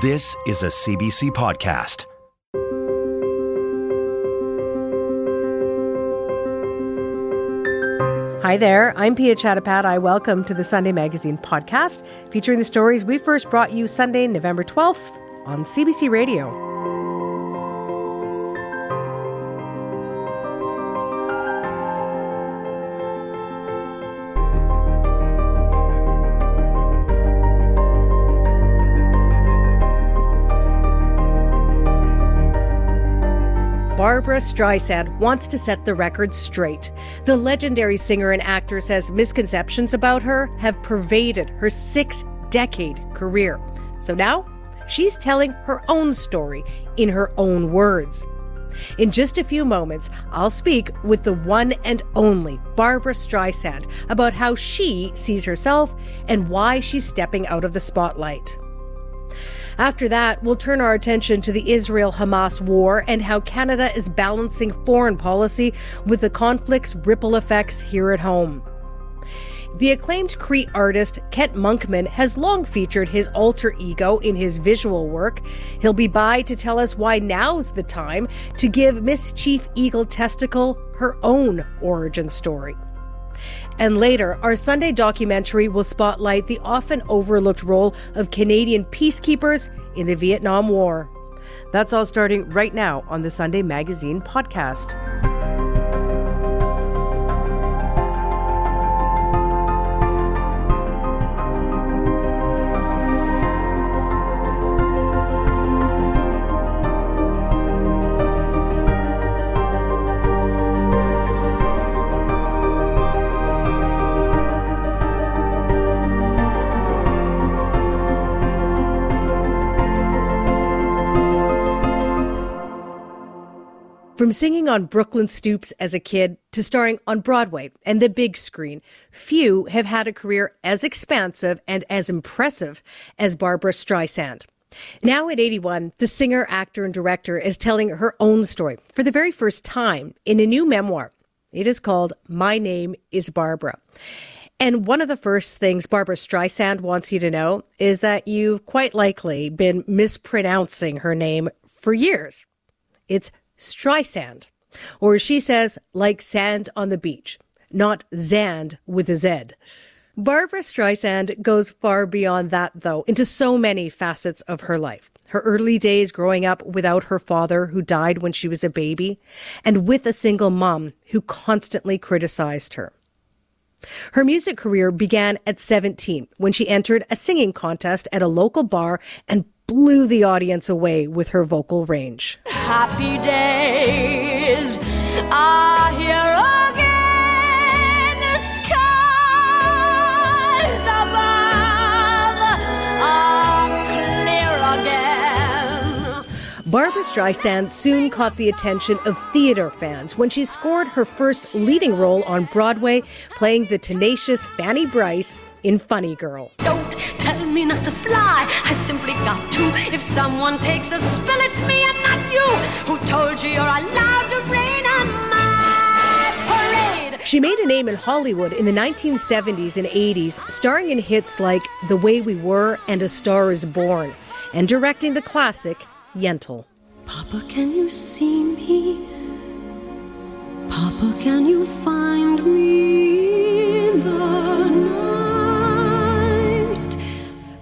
This is a CBC podcast. Hi there, I'm Piya Chattopadhyay. Welcome to the Sunday Magazine podcast, featuring the stories we first brought you Sunday, November 12th on CBC Radio. Barbra Streisand wants to set the record straight. The legendary singer and actor says misconceptions about her have pervaded her six decade career. So now she's telling her own story in her own words. In just a few moments, I'll speak with the one and only Barbra Streisand about how she sees herself and why she's stepping out of the spotlight. After that, we'll turn our attention to the Israel Hamas war and how Canada is balancing foreign policy with the conflict's ripple effects here at home. The acclaimed Cree artist Kent Monkman has long featured his alter ego in his visual work. He'll be by to tell us why now's the time to give Miss Chief Eagle Testickle her own origin story. And later, our Sunday documentary will spotlight the often overlooked role of Canadian peacekeepers in the Vietnam War. That's all starting right now on the Sunday Magazine podcast. From singing on Brooklyn Stoops as a kid to starring on Broadway and the big screen, few have had a career as expansive and as impressive as Barbra Streisand. Now at 81, the singer, actor, and director is telling her own story for the very first time in a new memoir. It is called My Name is Barbra. And one of the first things Barbra Streisand wants you to know is that you've quite likely been mispronouncing her name for years. It's Streisand. Or she says, like sand on the beach, not Zand with a Z. Barbra Streisand goes far beyond that, though, into so many facets of her life. Her early days growing up without her father, who died when she was a baby, and with a single mom who constantly criticized her. Her music career began at 17 when she entered a singing contest at a local bar and blew the audience away with her vocal range. Happy days are here again. The skies above are clear again. Barbra Streisand soon caught the attention of theater fans when she scored her first leading role on Broadway, playing the tenacious Fanny Brice in Funny Girl. Me not to fly. I simply got to. If someone takes a spill, it's me and not you. Who told you you're allowed to rain on my parade? She made a name in Hollywood in the 1970s and 80s, starring in hits like The Way We Were and A Star is Born, and directing the classic Yentl. Papa, can you see me? Papa, can you find me in the night?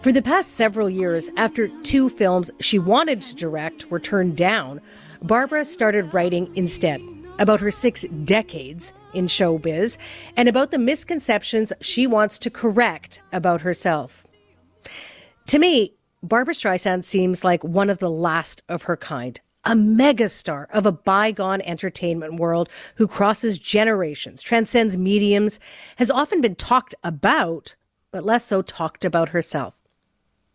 For the past several years, after two films she wanted to direct were turned down, Barbra started writing instead about her six decades in showbiz and about the misconceptions she wants to correct about herself. To me, Barbra Streisand seems like one of the last of her kind, a megastar of a bygone entertainment world who crosses generations, transcends mediums, has often been talked about, but less so talked about herself.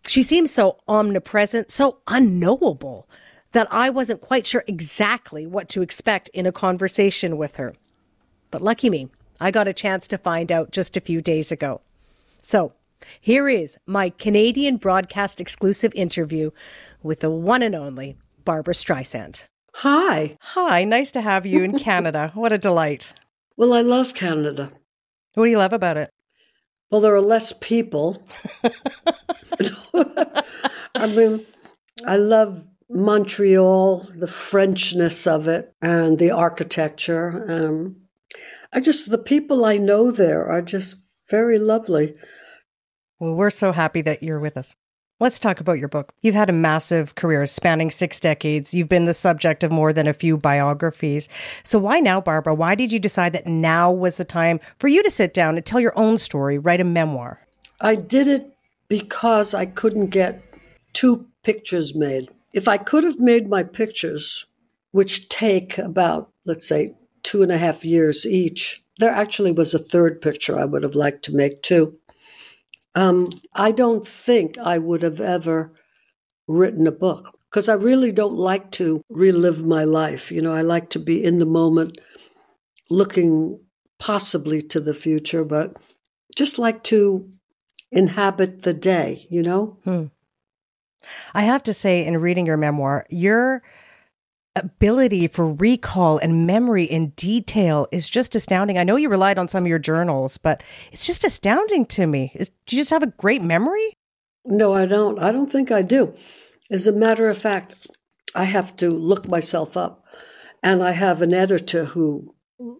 She seems so omnipresent, so unknowable that I wasn't quite sure exactly what to expect in a conversation with her. But lucky me, I got a chance to find out just a few days ago. So here is my Canadian broadcast exclusive interview with the one and only Barbra Streisand. Hi. Hi, nice to have you in Canada. What a delight. Well, I love Canada. What do you love about it? Well, there are less people. I mean, I love Montreal, the Frenchness of it, and the architecture. Um, I just, the people I know there are just very lovely. Well, we're so happy that you're with us. Let's talk about your book. You've had a massive career spanning six decades. You've been the subject of more than a few biographies. So, why now, Barbra? Why did you decide that now was the time for you to sit down and tell your own story, write a memoir? I did it because I couldn't get two pictures made. If I could have made my pictures, which take about, let's say, two and a half years each, there actually was a third picture I would have liked to make too. Um, I don't think I would have ever written a book because I really don't like to relive my life. You know, I like to be in the moment, looking possibly to the future, but just like to inhabit the day, you know? Hmm. I have to say, in reading your memoir, your ability for recall and memory in detail is just astounding. I know you relied on some of your journals, but it's just astounding to me. Is, do you just have a great memory? No, I don't. I don't think I do. As a matter of fact, I have to look myself up, and I have an editor who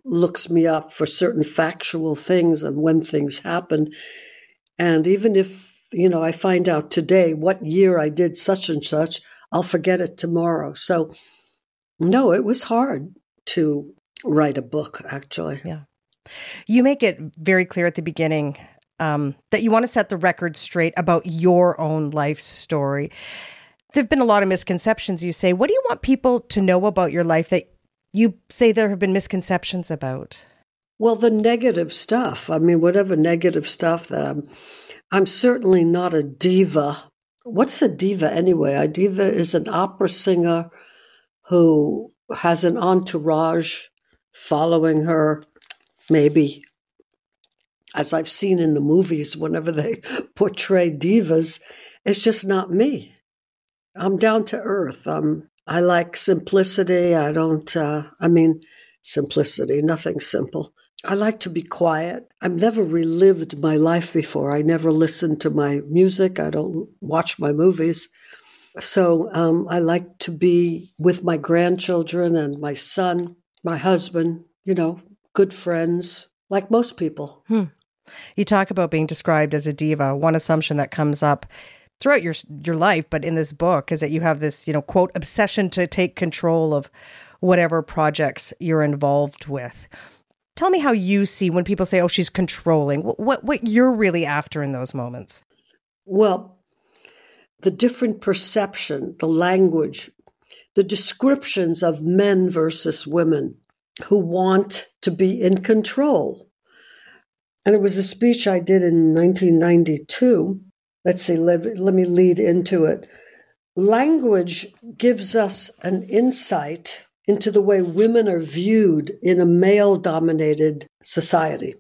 looks me up for certain factual things and when things happen. And even if, you know, I find out today what year I did such and such, I'll forget it tomorrow. So, no, it was hard to write a book, actually. Yeah. You make it very clear at the beginning um, that you want to set the record straight about your own life story. There have been a lot of misconceptions, you say. What do you want people to know about your life that you say there have been misconceptions about? Well, the negative stuff. I mean, whatever negative stuff that I'm, I'm certainly not a diva. What's a diva anyway? A diva is an opera singer who has an entourage following her, maybe, as I've seen in the movies whenever they portray divas. It's just not me. I'm down to earth. I'm, I like simplicity. I don't, uh, I mean, simplicity, nothing simple. I like to be quiet. I've never relived my life before. I never listened to my music. I don't watch my movies. So um, I like to be with my grandchildren and my son, my husband, you know, good friends, like most people. Hmm. You talk about being described as a diva. One assumption that comes up throughout your your life, but in this book, is that you have this, you know, quote obsession to take control of whatever projects you're involved with. Tell me how you see when people say, "Oh, she's controlling." What what, what you're really after in those moments? Well, the different perception, the language, the descriptions of men versus women who want to be in control. And it was a speech I did in 1992. Let's see, let, let me lead into it. Language gives us an insight into the way women are viewed in a male dominated society.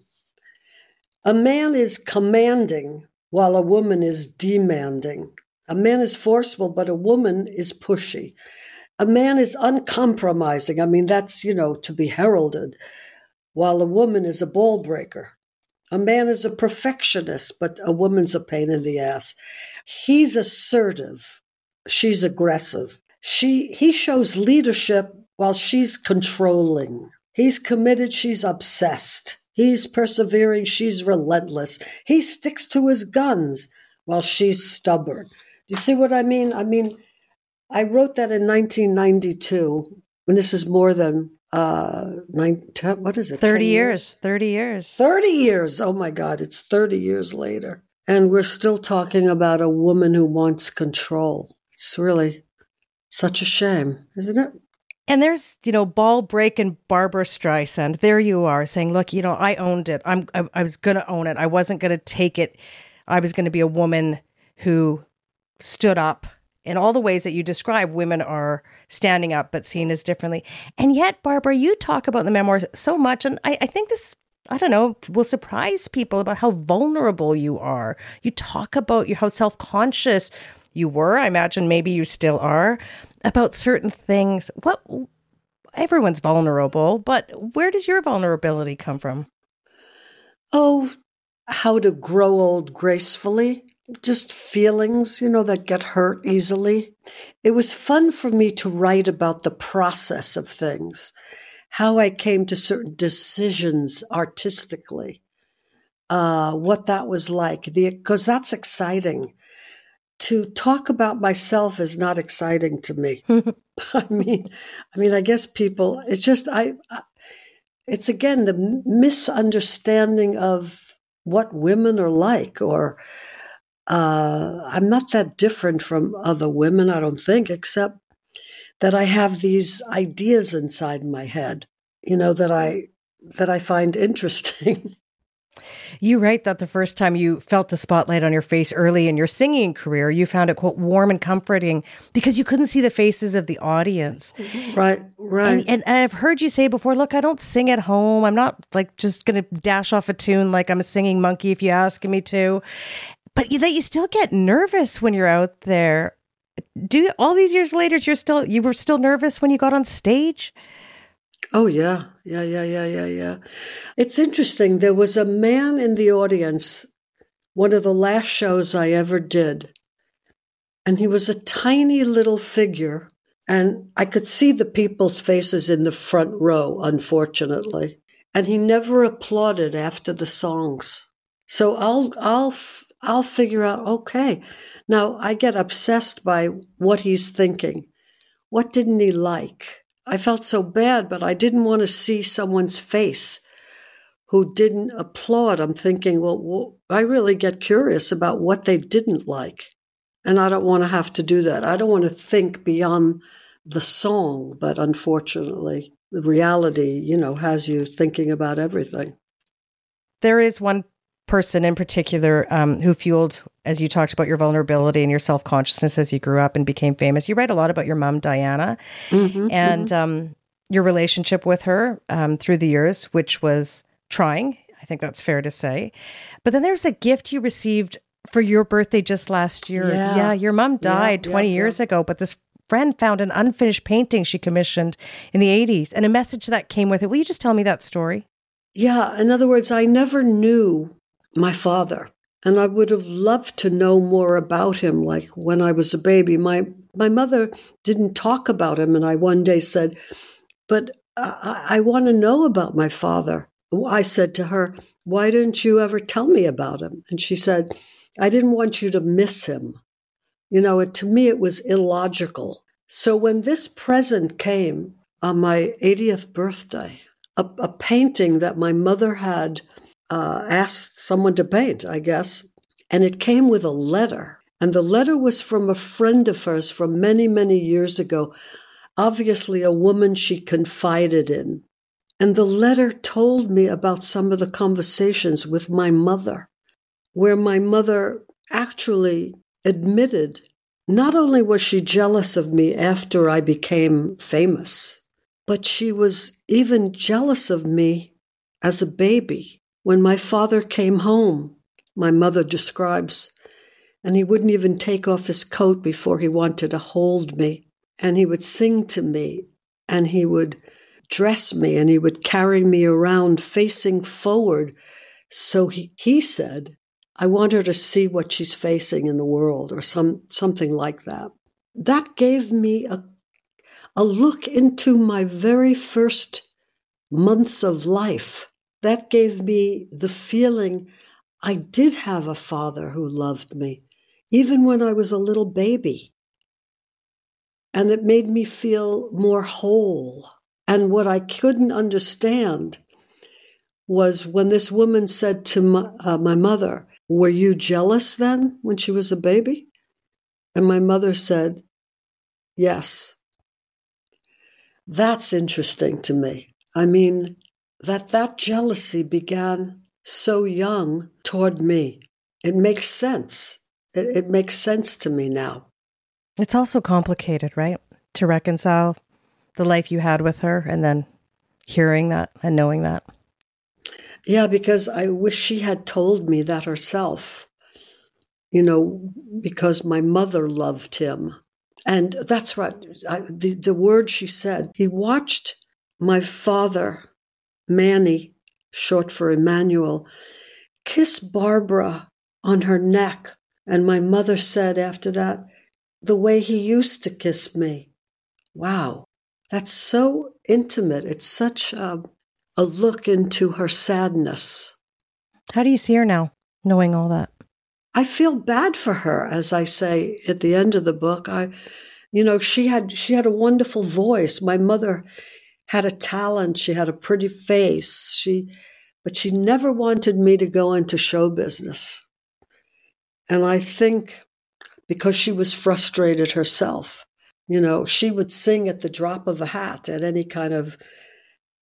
A man is commanding while a woman is demanding. A man is forceful, but a woman is pushy. A man is uncompromising. I mean, that's, you know, to be heralded, while a woman is a ball breaker. A man is a perfectionist, but a woman's a pain in the ass. He's assertive. She's aggressive. She, he shows leadership while she's controlling. He's committed. She's obsessed. He's persevering. She's relentless. He sticks to his guns while she's stubborn you see what I mean? I mean, I wrote that in 1992, and this is more than uh nine ten, what is it 30 years? years 30 years 30 years oh my god it's 30 years later and we're still talking about a woman who wants control it's really such a shame isn't it and there's, you know, ball break and Barbra Streisand. There you are saying, look, you know, I owned it. I'm, I, I was going to own it. I wasn't going to take it. I was going to be a woman who stood up in all the ways that you describe, women are standing up but seen as differently. And yet, Barbra, you talk about the memoirs so much, and I, I think this I don't know, will surprise people about how vulnerable you are. You talk about how self conscious you were. I imagine maybe you still are about certain things. What everyone's vulnerable, but where does your vulnerability come from? Oh, how to grow old gracefully, just feelings, you know, that get hurt easily. It was fun for me to write about the process of things, how I came to certain decisions artistically, uh, what that was like, because that's exciting. To talk about myself is not exciting to me. I mean, I mean, I guess people. It's just I. I it's again the misunderstanding of what women are like or uh, i'm not that different from other women i don't think except that i have these ideas inside my head you know that i that i find interesting You write that the first time you felt the spotlight on your face early in your singing career, you found it, quote, warm and comforting because you couldn't see the faces of the audience. Right, right. And, and, I've heard you say before, look, I don't sing at home. I'm not like just going to dash off a tune like I'm a singing monkey if you ask me to. But that you still get nervous when you're out there. Do all these years later, you're still you were still nervous when you got on stage? Oh, yeah. Yeah, yeah, yeah, yeah, yeah. It's interesting. There was a man in the audience, one of the last shows I ever did. And he was a tiny little figure. And I could see the people's faces in the front row, unfortunately. And he never applauded after the songs. So I'll, I'll, I'll figure out, okay. Now I get obsessed by what he's thinking. What didn't he like? I felt so bad, but I didn't want to see someone's face who didn't applaud. I'm thinking, well, I really get curious about what they didn't like. And I don't want to have to do that. I don't want to think beyond the song, but unfortunately, the reality, you know, has you thinking about everything. There is one person in particular um, who fueled, as you talked about your vulnerability and your self consciousness as you grew up and became famous. You write a lot about your mom, Diana, mm-hmm, and mm-hmm. Um, your relationship with her um, through the years, which was trying. I think that's fair to say. But then there's a gift you received for your birthday just last year. Yeah, yeah your mom died yeah, 20 yeah, years ago, but this friend found an unfinished painting she commissioned in the 80s and a message that came with it. Will you just tell me that story? Yeah, in other words, I never knew my father. And I would have loved to know more about him. Like when I was a baby, my, my mother didn't talk about him. And I one day said, But uh, I, I want to know about my father. I said to her, Why didn't you ever tell me about him? And she said, I didn't want you to miss him. You know, it, to me, it was illogical. So when this present came on my 80th birthday, a, a painting that my mother had uh, asked someone to paint, I guess, and it came with a letter. And the letter was from a friend of hers from many, many years ago, obviously a woman she confided in. And the letter told me about some of the conversations with my mother, where my mother actually admitted not only was she jealous of me after I became famous, but she was even jealous of me as a baby when my father came home, my mother describes, and he wouldn't even take off his coat before he wanted to hold me, and he would sing to me, and he would dress me, and he would carry me around facing forward. So he, he said, I want her to see what she's facing in the world, or some, something like that. That gave me a, a look into my very first months of life that gave me the feeling I did have a father who loved me, even when I was a little baby. And it made me feel more whole. And what I couldn't understand was when this woman said to my, uh, my mother, Were you jealous then when she was a baby? And my mother said, Yes. That's interesting to me. I mean, that that jealousy began so young toward me. It makes sense. It, it makes sense to me now. It's also complicated, right? To reconcile the life you had with her and then hearing that and knowing that. Yeah, because I wish she had told me that herself, you know, because my mother loved him. And that's right. I, the, the word she said, he watched my father, Manny, short for Emmanuel, kiss Barbara on her neck. And my mother said after that, the way he used to kiss me. Wow, that's so intimate. It's such a, a look into her sadness. How do you see her now, knowing all that? I feel bad for her, as I say at the end of the book. I, you know, she had she had a wonderful voice. My mother had a talent. She had a pretty face. She, but she never wanted me to go into show business. And I think because she was frustrated herself, you know, she would sing at the drop of a hat at any kind of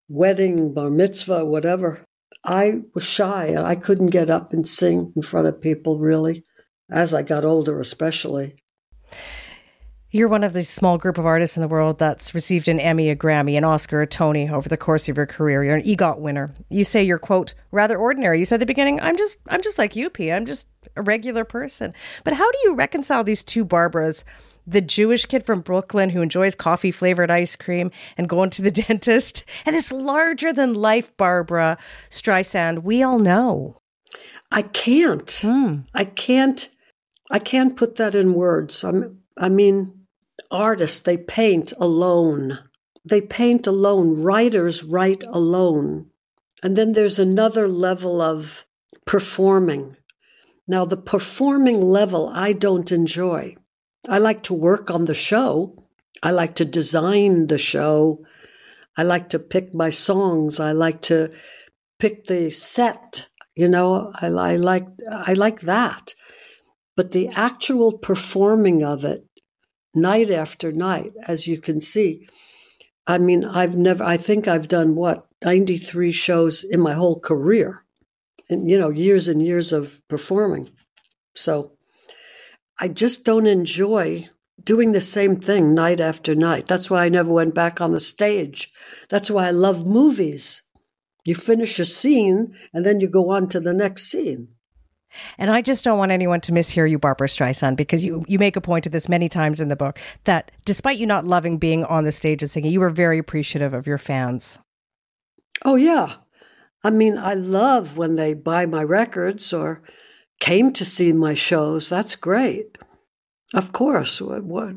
wedding, bar mitzvah, whatever. I was shy and I couldn't get up and sing in front of people really, as I got older, especially. You're one of the small group of artists in the world that's received an Emmy, a Grammy, an Oscar, a Tony over the course of your career. You're an EGOT winner. You say you're quote rather ordinary. You said at the beginning, "I'm just, I'm just like you, P. I'm just a regular person." But how do you reconcile these two Barbras? The Jewish kid from Brooklyn who enjoys coffee flavored ice cream and going to the dentist, and this larger than life Barbra Streisand we all know. I can't. Hmm. I can't. I can't put that in words. I'm, I mean, artists, they paint alone. They paint alone. Writers write alone. And then there's another level of performing. Now, the performing level I don't enjoy. I like to work on the show. I like to design the show. I like to pick my songs. I like to pick the set. You know, I, I like I like that. But the actual performing of it, night after night, as you can see. I mean, I've never, I think I've done what, 93 shows in my whole career, and, you know, years and years of performing. So I just don't enjoy doing the same thing night after night. That's why I never went back on the stage. That's why I love movies. You finish a scene and then you go on to the next scene. And I just don't want anyone to mishear you, Barbra Streisand, because you, you make a point of this many times in the book that despite you not loving being on the stage and singing, you were very appreciative of your fans. Oh, yeah. I mean, I love when they buy my records or came to see my shows. That's great. Of course. What,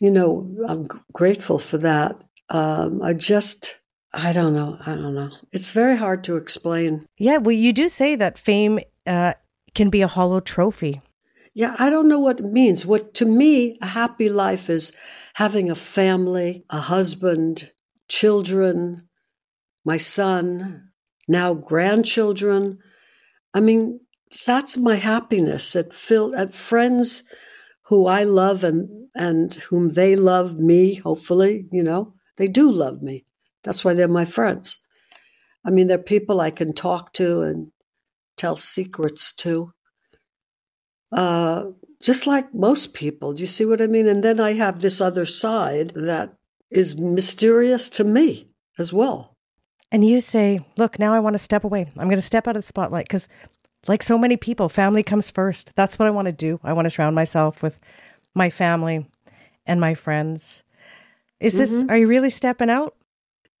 you know, I'm grateful for that. Um, I just, I don't know. I don't know. It's very hard to explain. Yeah, well, you do say that fame uh, can be a hollow trophy. Yeah, I don't know what it means. What to me, a happy life is having a family, a husband, children, my son, now grandchildren. I mean, that's my happiness. At fill at friends who I love and and whom they love me. Hopefully, you know they do love me. That's why they're my friends. I mean, they're people I can talk to and tell secrets to. Uh, just like most people. Do you see what I mean? And then I have this other side that is mysterious to me as well. And you say, look, now I want to step away. I'm going to step out of the spotlight because, like so many people, family comes first. That's what I want to do. I want to surround myself with my family and my friends. Is this, Mhm. are you really stepping out?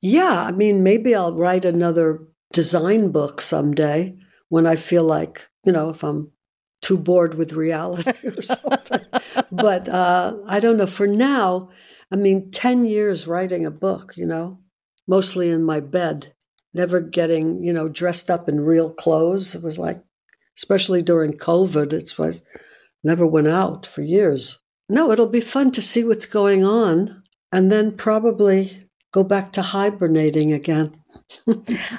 Yeah, I mean, maybe I'll write another design book someday when I feel like, you know, if I'm too bored with reality or something. but uh, I don't know. For now, I mean, 10 years writing a book, you know, mostly in my bed, never getting, you know, dressed up in real clothes. It was like, especially during COVID, it was never went out for years. No, it'll be fun to see what's going on and then probably go back to hibernating again.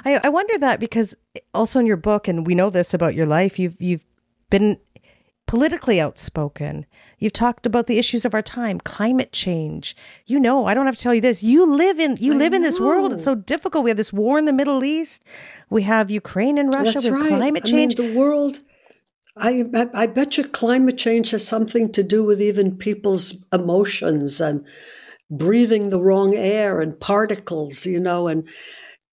I, I wonder that because also in your book, and we know this about your life, you've you've been politically outspoken. You've talked about the issues of our time, climate change. You know, I don't have to tell you this. You live in you I live in this world. It's so difficult. We have this war in the Middle East. We have Ukraine and Russia. That's right. climate I mean, change. the world. I, I bet you climate change has something to do with even people's emotions and breathing the wrong air and particles, you know, and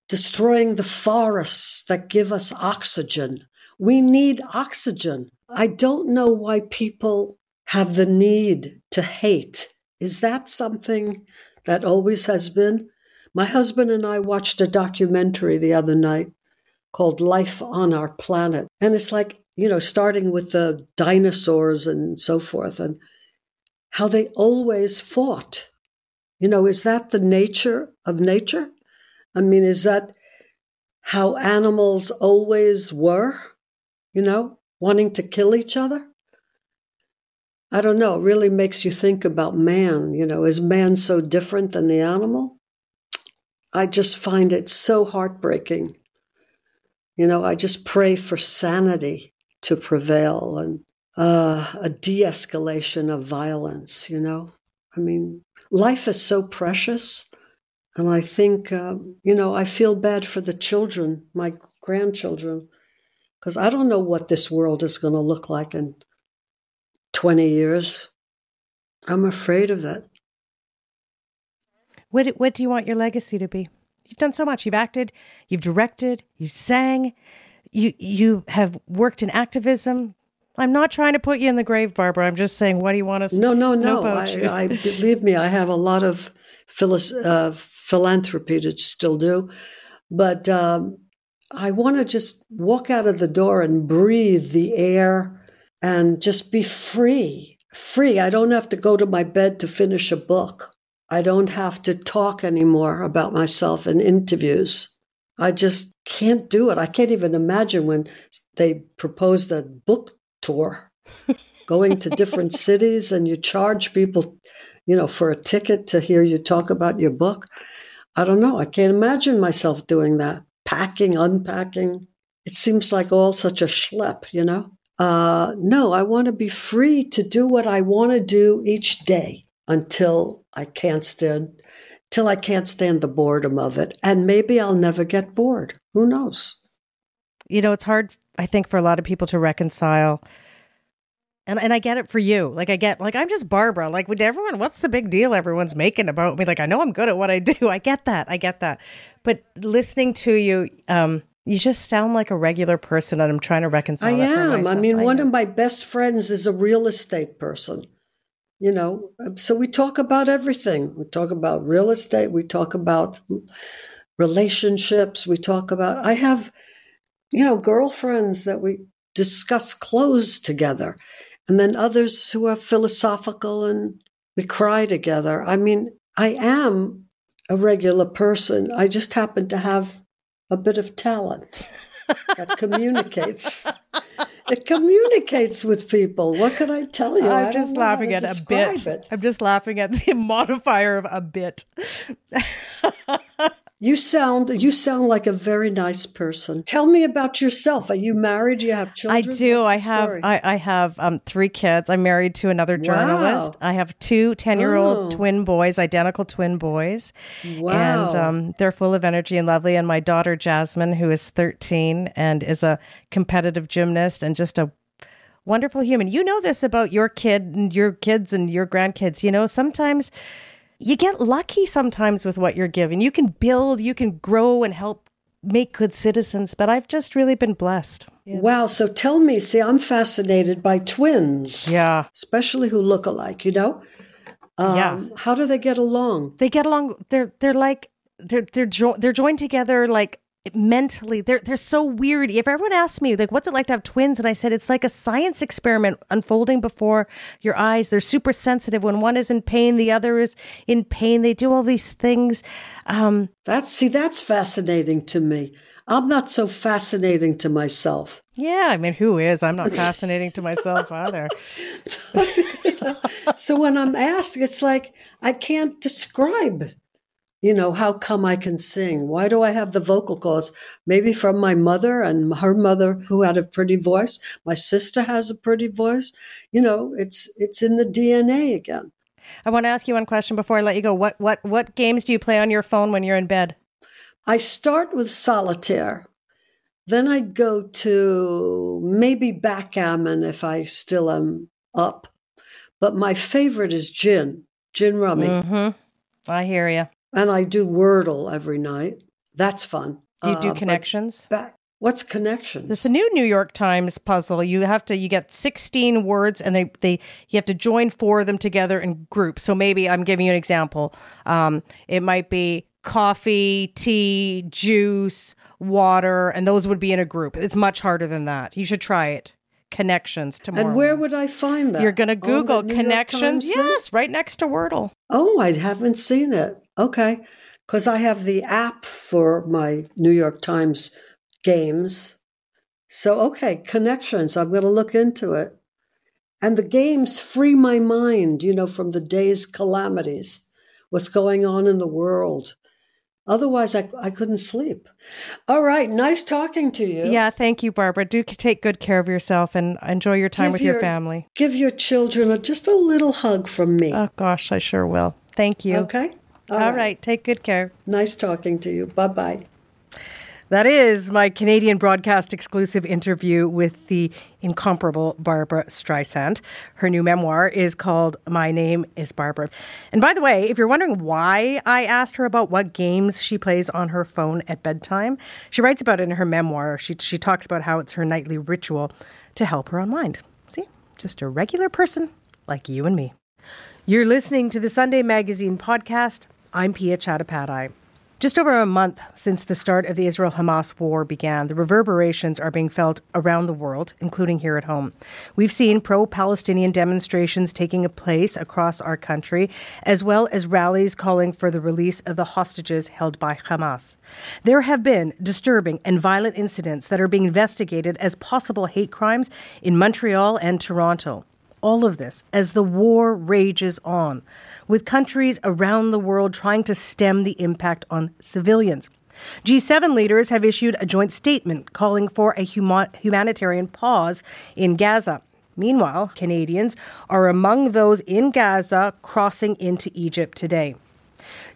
destroying the forests that give us oxygen. We need oxygen. I don't know why people have the need to hate. Is that something that always has been? My husband and I watched a documentary the other night called Life on Our Planet. And it's like, you know, starting with the dinosaurs and so forth, and how they always fought. You know, is that the nature of nature? I mean, is that how animals always were? You know, wanting to kill each other? I don't know. It really makes you think about man. You know, is man so different than the animal? I just find it so heartbreaking. You know, I just pray for sanity to prevail and uh, a de escalation of violence, you know? I mean, life is so precious. And I think, uh, you know, I feel bad for the children, my grandchildren, because I don't know what this world is going to look like in 20 years. I'm afraid of it. What What do you want your legacy to be? You've done so much. You've acted, you've directed, you sang, you you have worked in activism. I'm not trying to put you in the grave, Barbra. I'm just saying, what do you want us? No, no, no. I, I believe me. I have a lot of uh, philanthropy to still do, but um, I want to just walk out of the door and breathe the air and just be free. Free. I don't have to go to my bed to finish a book. I don't have to talk anymore about myself in interviews. I just can't do it. I can't even imagine when they proposed a book tour, going to different cities and you charge people, you know, for a ticket to hear you talk about your book. I don't know. I can't imagine myself doing that. Packing, unpacking. It seems like all such a schlep, you know? Uh, no, I want to be free to do what I want to do each day until I can't stand till I can't stand the boredom of it. And maybe I'll never get bored. Who knows? You know, it's hard, I think, for a lot of people to reconcile. And and I get it for you. Like I get like I'm just Barbra. Like would everyone, what's the big deal everyone's making about me? Like I know I'm good at what I do. I get that. I get that. But listening to you, um, you just sound like a regular person and I'm trying to reconcile I am. I mean, one know. of my best friends is a real estate person. You know, so we talk about everything. We talk about real estate. We talk about relationships. We talk about, I have, you know, girlfriends that we discuss clothes together, and then others who are philosophical and we cry together. I mean, I am a regular person. I just happen to have a bit of talent that communicates. It communicates with people. What could I tell you? I'm just laughing at a bit. it. I'm just laughing at the modifier of a bit. You sound you sound like a very nice person. Tell me about yourself. Are you married? Do you have children? I do. I have? I, I have um, three kids. I'm married to another journalist. Wow. I have two 10 year old Oh. twin boys, identical twin boys. Wow. And um, they're full of energy and lovely. And my daughter Jasmine, who is 13 and is a competitive gymnast and just a wonderful human. You know this about your kid and your kids and your grandkids. You know, sometimes you get lucky sometimes with what you're giving. You can build, you can grow and help make good citizens, but I've just really been blessed. Wow. So tell me, see, I'm fascinated by twins. Yeah. Especially who look alike, you know? Um, Yeah. How do they get along? They get along they're they're like they're they're jo- they're joined together like mentally they're they're so weird. If everyone asks me like what's it like to have twins? And i said it's like a science experiment unfolding before your eyes. They're super sensitive. When one is in pain the other is in pain. They do all these things. Um That's see, that's fascinating to me. I'm not so fascinating to myself. yeah i mean who is? I'm not fascinating to myself either. So when I'm asked, it's like I can't describe, you know, how come I can sing? Why do I have the vocal cords? Maybe from my mother and her mother who had a pretty voice. My sister has a pretty voice. You know, it's it's in the DNA again. i want to ask you one question before i let you go what what what games do you play on your phone when you're in bed I start with solitaire Then I'd go to maybe backgammon if I still am up. But my favorite is gin, gin rummy. Mm-hmm. I hear you. And I do Wordle every night. That's fun. Do you do Uh, connections? what's connections? This new New York Times puzzle. You have to you get 16 words and they they you have to join four of them together in groups. So maybe I'm giving you an example. Um, it might be coffee, tea, juice, water, and those would be in a group. It's much harder than that. You should try it. Connections tomorrow. and where would I find that? you're going to Google connections? Yes, right next to Wordle. Oh, I haven't seen it. Okay. Because I have the app for my New York Times games. So, okay, connections. I'm going to look into it. And the games free my mind, you know, from the day's calamities, what's going on in the world. Otherwise, I, I couldn't sleep. All right. Nice talking to you. Yeah, thank you, Barbra. Do take good care of yourself and enjoy your time Give with your your- family. Give your children a, just a little hug from me. Oh gosh, I sure will. Thank you. okay. All right. Take good care. Nice talking to you. Bye bye. That is my Canadian broadcast exclusive interview with the incomparable Barbra Streisand. Her new memoir is called My Name is Barbra. And by the way, if you're wondering why I asked her about what games she plays on her phone at bedtime, she writes about it in her memoir. She, she talks about how it's her nightly ritual to help her unwind. See, just a regular person like you and me. You're listening to the Sunday Magazine podcast. I'm Piya Chattopadhyay. Just over a month since the start of the Israel Hamas war began, the reverberations are being felt around the world, including here at home. We've seen pro Palestinian demonstrations taking place across our country, as well as rallies calling for the release of the hostages held by Hamas. There have been disturbing and violent incidents that are being investigated as possible hate crimes in Montreal and Toronto. All of this as the war rages on, with countries around the world trying to stem the impact on civilians. G7 leaders have issued a joint statement calling for a huma- humanitarian pause in Gaza. Meanwhile, Canadians are among those in Gaza crossing into Egypt today.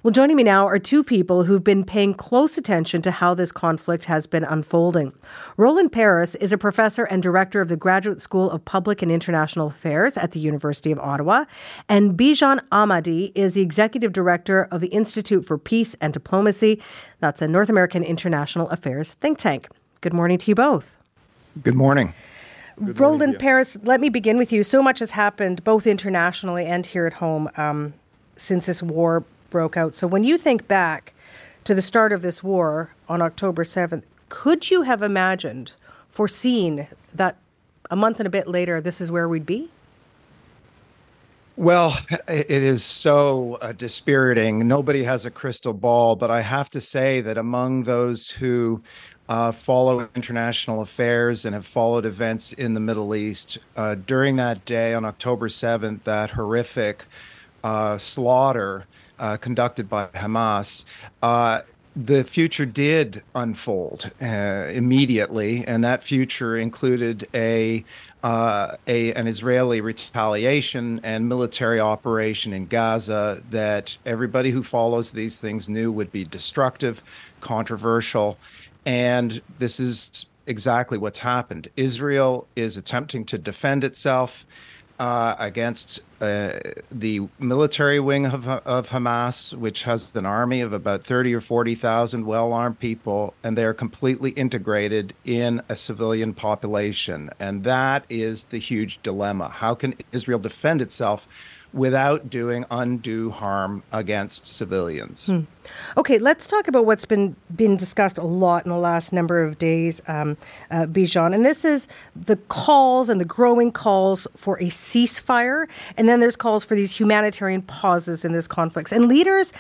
Well, joining me now are two people who've been paying close attention to how this conflict has been unfolding. Roland Paris is a professor and director of the Graduate School of Public and International Affairs at the University of Ottawa, and Bijan Ahmadi is the executive director of the Institute for Peace and Diplomacy. That's a North American International Affairs think tank. Good morning to you both. Good morning. Roland Paris, let me begin with you. So much has happened, both internationally and here at home, um, since this war broke out. So, when you think back to the start of this war on October 7th, could you have imagined, foreseen that a month and a bit later, this is where we'd be? Well, it is so uh, dispiriting. Nobody has a crystal ball, but I have to say that among those who uh, follow international affairs and have followed events in the Middle East, uh, during that day on October 7th, that horrific uh, slaughter uh, conducted by Hamas, uh, the future did unfold uh, immediately, and that future included a, uh, a an Israeli retaliation and military operation in Gaza that everybody who follows these things knew would be destructive, controversial, and this is exactly what's happened. Israel is attempting to defend itself uh, against uh, the military wing of, of Hamas, which has an army of about 30 or 40,000 well armed people, and they are completely integrated in a civilian population. And that is the huge dilemma. How can Israel defend itself without doing undue harm against civilians? Okay, let's talk about what's been been discussed a lot in the last number of days, um, uh, Bijan, and this is the calls and the growing calls for a ceasefire, and then there's calls for these humanitarian pauses in this conflict. And leaders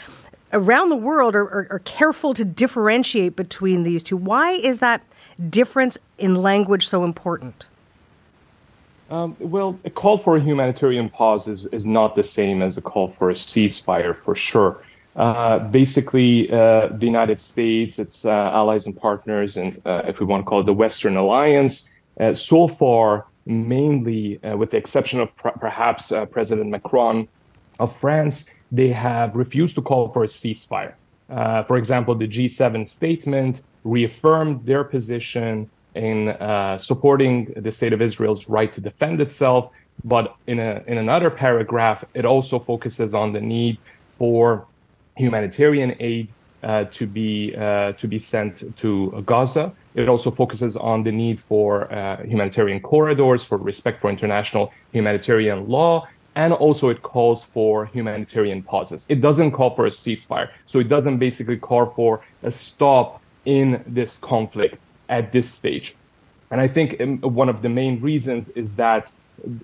around the world are, are, are careful to differentiate between these two. Why is that difference in language so important? Um, well, a call for a humanitarian pause is, is not the same as a call for a ceasefire, for sure. Uh, basically, uh, the United States, its uh, allies and partners, and uh, if we want to call it the Western Alliance, uh, so far, mainly uh, with the exception of pr- perhaps President Macron of France, they have refused to call for a ceasefire. for example, the G7 statement reaffirmed their position in uh, supporting the state of Israel's right to defend itself. But in, a, in another paragraph, it also focuses on the need for humanitarian aid uh, to be uh, to be sent to Gaza. It also focuses on the need for uh, humanitarian corridors, for respect for international humanitarian law, and also it calls for humanitarian pauses. It doesn't call for a ceasefire, so it doesn't basically call for a stop in this conflict at this stage. And I think um, one of the main reasons is that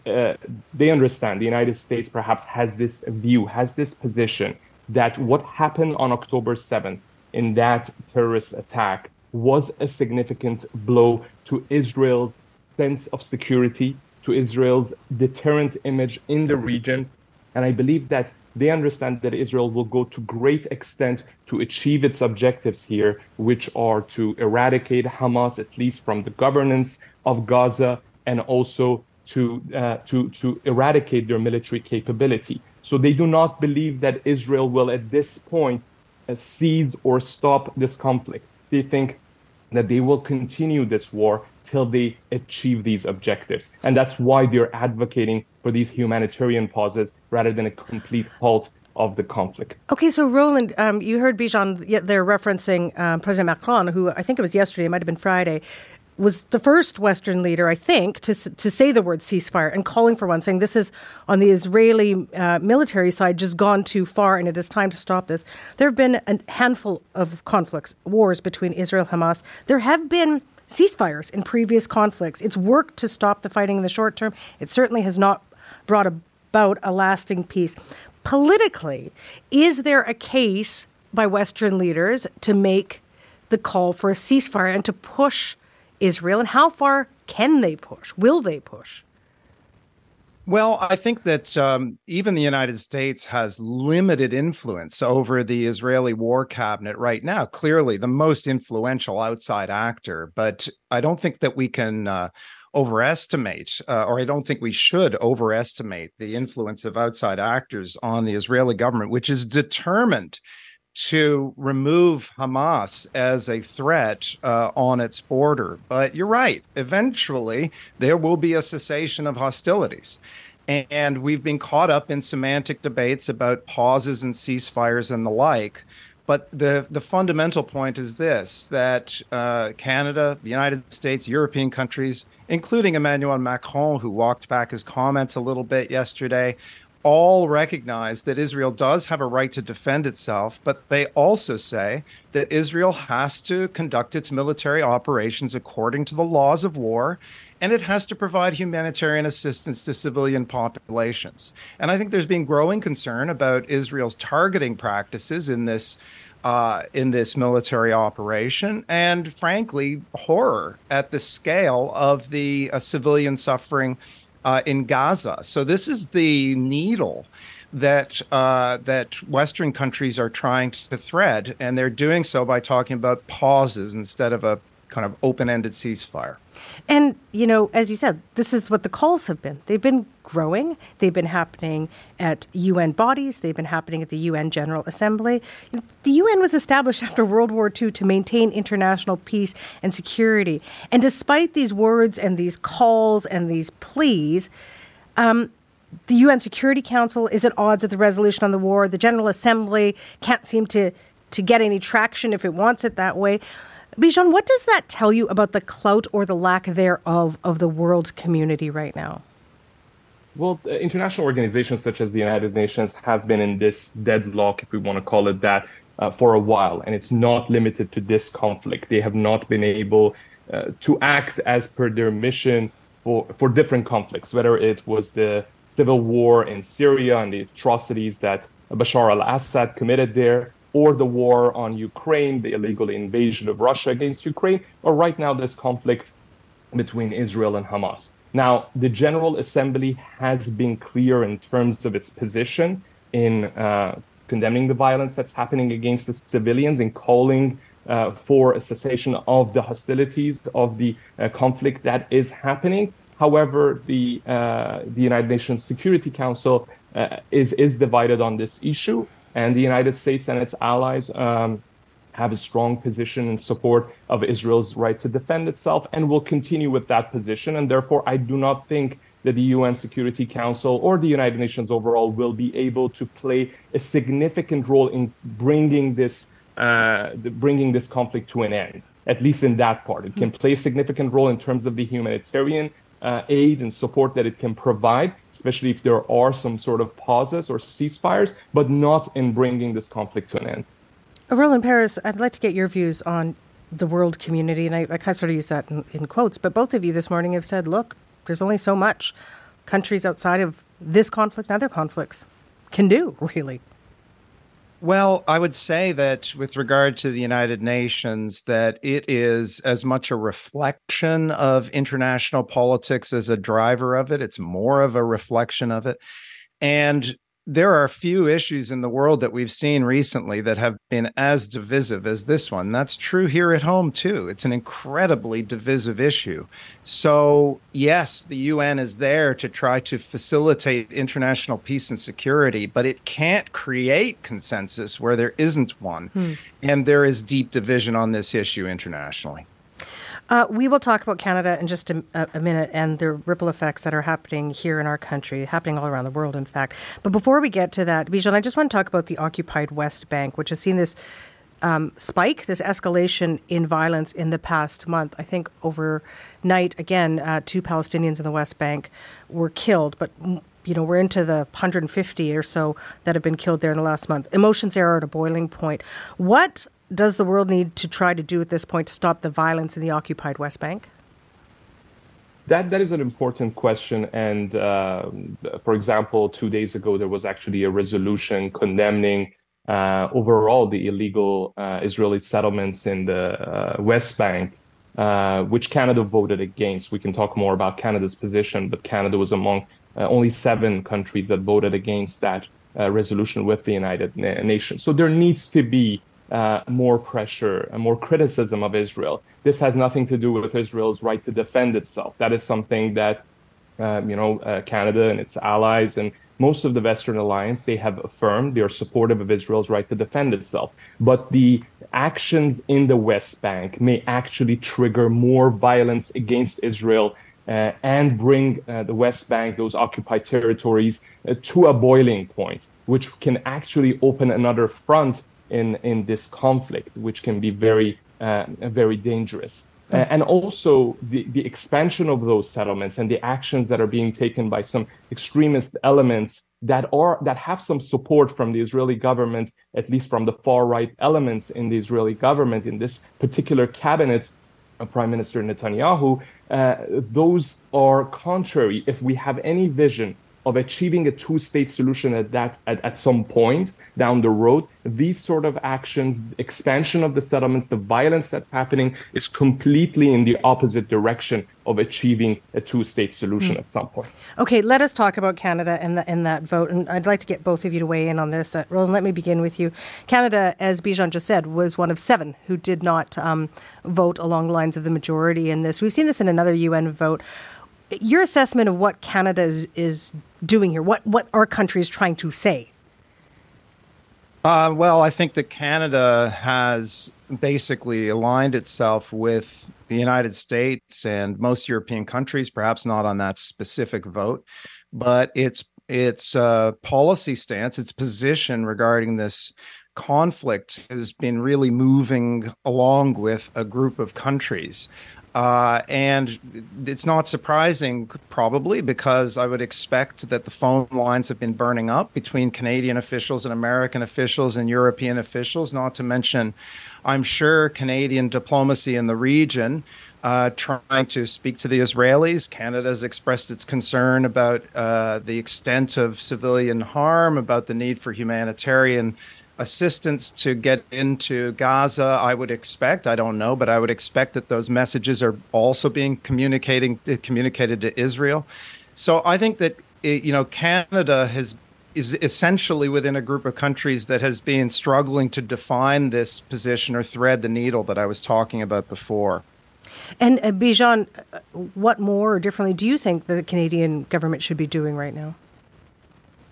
uh, they understand the United States perhaps has this view, has this position that what happened on October 7th in that terrorist attack was a significant blow to Israel's sense of security, to Israel's deterrent image in the region. And I believe that they understand that Israel will go to great extent to achieve its objectives here, which are to eradicate Hamas, at least from the governance of Gaza, and also to, uh, to, to eradicate their military capability. So they do not believe that Israel will, at this point, uh, cede or stop this conflict. They think that they will continue this war till they achieve these objectives. And that's why they're advocating for these humanitarian pauses rather than a complete halt of the conflict. Okay, so Roland, um, you heard Bijan, they're referencing um, President Macron, who I think it was yesterday, it might have been Friday, was the first Western leader, I think, to to say the word ceasefire and calling for one, saying this is on the Israeli uh, military side just gone too far, and it is time to stop this. There have been a handful of conflicts, wars between Israel and Hamas. There have been ceasefires in previous conflicts. It's worked to stop the fighting in the short term. It certainly has not brought about a lasting peace. Politically, is there a case by Western leaders to make the call for a ceasefire and to push? Israel, and how far can they push? Will they push? Well, I think that um, even the United States has limited influence over the Israeli war cabinet right now. Clearly, the most influential outside actor, but I don't think that we can uh, overestimate, uh, or I don't think we should overestimate the influence of outside actors on the Israeli government, which is determined to remove Hamas as a threat uh, on its border. But you're right. Eventually, there will be a cessation of hostilities. And we've been caught up in semantic debates about pauses and ceasefires and the like. But the, the fundamental point is this that uh, Canada, the United States, European countries, including Emmanuel Macron, who walked back his comments a little bit yesterday, all recognize that Israel does have a right to defend itself, but they also say that Israel has to conduct its military operations according to the laws of war and it has to provide humanitarian assistance to civilian populations. And I think there's been growing concern about Israel's targeting practices in this uh, in this military operation, and frankly, horror at the scale of the uh, civilian suffering uh, in Gaza. So this is the needle that uh, that Western countries are trying to thread, and they're doing so by talking about pauses instead of a kind of open-ended ceasefire. And, you know, as you said, this is what the calls have been. They've been growing. They've been happening at UN bodies. They've been happening at the UN General Assembly. You know, the UN was established after World War II to maintain international peace and security. And despite these words and these calls and these pleas, um, the UN Security Council is at odds with the resolution on the war. The General Assembly can't seem to, to get any traction if it wants it that way. Bijan, what does that tell you about the clout or the lack thereof of the world community right now? Well, international organizations such as the United Nations have been in this deadlock, if we want to call it that, uh, for a while, and it's not limited to this conflict. They have not been able uh, to act as per their mission for, for different conflicts, whether it was the civil war in Syria and the atrocities that Bashar al Assad committed there, or the war on Ukraine, the illegal invasion of Russia against Ukraine, or right now this conflict between Israel and Hamas. Now, the General Assembly has been clear in terms of its position in uh, condemning the violence that's happening against the civilians and calling uh, for a cessation of the hostilities of the uh, conflict that is happening. However, the uh, the United Nations Security Council uh, is is divided on this issue, and the United States and its allies um, have a strong position in support of Israel's right to defend itself and will continue with that position. And therefore, I do not think that the UN Security Council or the United Nations overall will be able to play a significant role in bringing this uh, bringing this conflict to an end. At least in that part, it can play a significant role in terms of the humanitarian uh, aid and support that it can provide, especially if there are some sort of pauses or ceasefires, but not in bringing this conflict to an end. Roland Paris, I'd like to get your views on the world community, and I, I kind of sort of use that in, in quotes, but both of you this morning have said, look, there's only so much countries outside of this conflict and other conflicts can do, really. Well, I would say that with regard to the United Nations, that it is as much a reflection of international politics as a driver of it. It's more of a reflection of it. And there are few issues in the world that we've seen recently that have been as divisive as this one. That's true here at home, too. It's an incredibly divisive issue. So, yes, the UN is there to try to facilitate international peace and security, but it can't create consensus where there isn't one. Hmm. And there is deep division on this issue internationally. Uh, we will talk about Canada in just a, a, minute and the ripple effects that are happening here in our country, happening all around the world, in fact. But before we get to that, Bijan, I just want to talk about the occupied West Bank, which has seen this um, spike, this escalation in violence in the past month. I think overnight, again, uh, two Palestinians in the West Bank were killed, but you know, we're into the 150 or so that have been killed there in the last month. Emotions there are at a boiling point. What does the world need to try to do at this point to stop the violence in the occupied West Bank? That that is an important question, and uh, for example, two days ago there was actually a resolution condemning uh, overall the illegal uh, Israeli settlements in the uh, West Bank, uh, which Canada voted against. We can talk more about Canada's position, but Canada was among uh, only seven countries that voted against that resolution with the United Nations. So there needs to be uh, more pressure and more criticism of Israel. This has nothing to do with Israel's right to defend itself. That is something that, um, you know, uh, Canada and its allies and most of the Western alliance they have affirmed they are supportive of Israel's right to defend itself. But the actions in the West Bank may actually trigger more violence against Israel uh, and bring uh, the West Bank, those occupied territories, uh, to a boiling point, which can actually open another front in in this conflict, which can be very uh, very dangerous. Uh, and also the, the expansion of those settlements and the actions that are being taken by some extremist elements that are that have some support from the Israeli government, at least from the far right elements in the Israeli government in this particular cabinet of Prime Minister Netanyahu, uh, those are contrary. If we have any vision of achieving a two-state solution at that at, at some point down the road these sort of actions expansion of the settlements the violence that's happening is completely in the opposite direction of achieving a two-state solution mm. at some point. Okay let us talk about canada and, the, and that vote and i'd like to get both of you to weigh in on this. Uh, roland let me begin with you. Canada as bijan just said was one of seven who did not um, vote along the lines of the majority in this. We've seen this in another un vote your assessment of what Canada is, is doing here, what, what our country is trying to say. Uh, well, I think that Canada has basically aligned itself with the United States and most European countries, perhaps not on that specific vote, but its its uh, policy stance, its position regarding this conflict has been really moving along with a group of countries. Uh, and it's not surprising, probably, because I would expect that the phone lines have been burning up between Canadian officials and American officials and European officials, not to mention, I'm sure, Canadian diplomacy in the region. Uh, trying to speak to the Israelis. Canada has expressed its concern about uh, the extent of civilian harm, about the need for humanitarian assistance to get into Gaza, I would expect, I don't know, but I would expect that those messages are also being communicating communicated to Israel. So I think that you know Canada has is essentially within a group of countries that has been struggling to define this position or thread the needle that I was talking about before. And uh, Bijan, what more or differently do you think the Canadian government should be doing right now?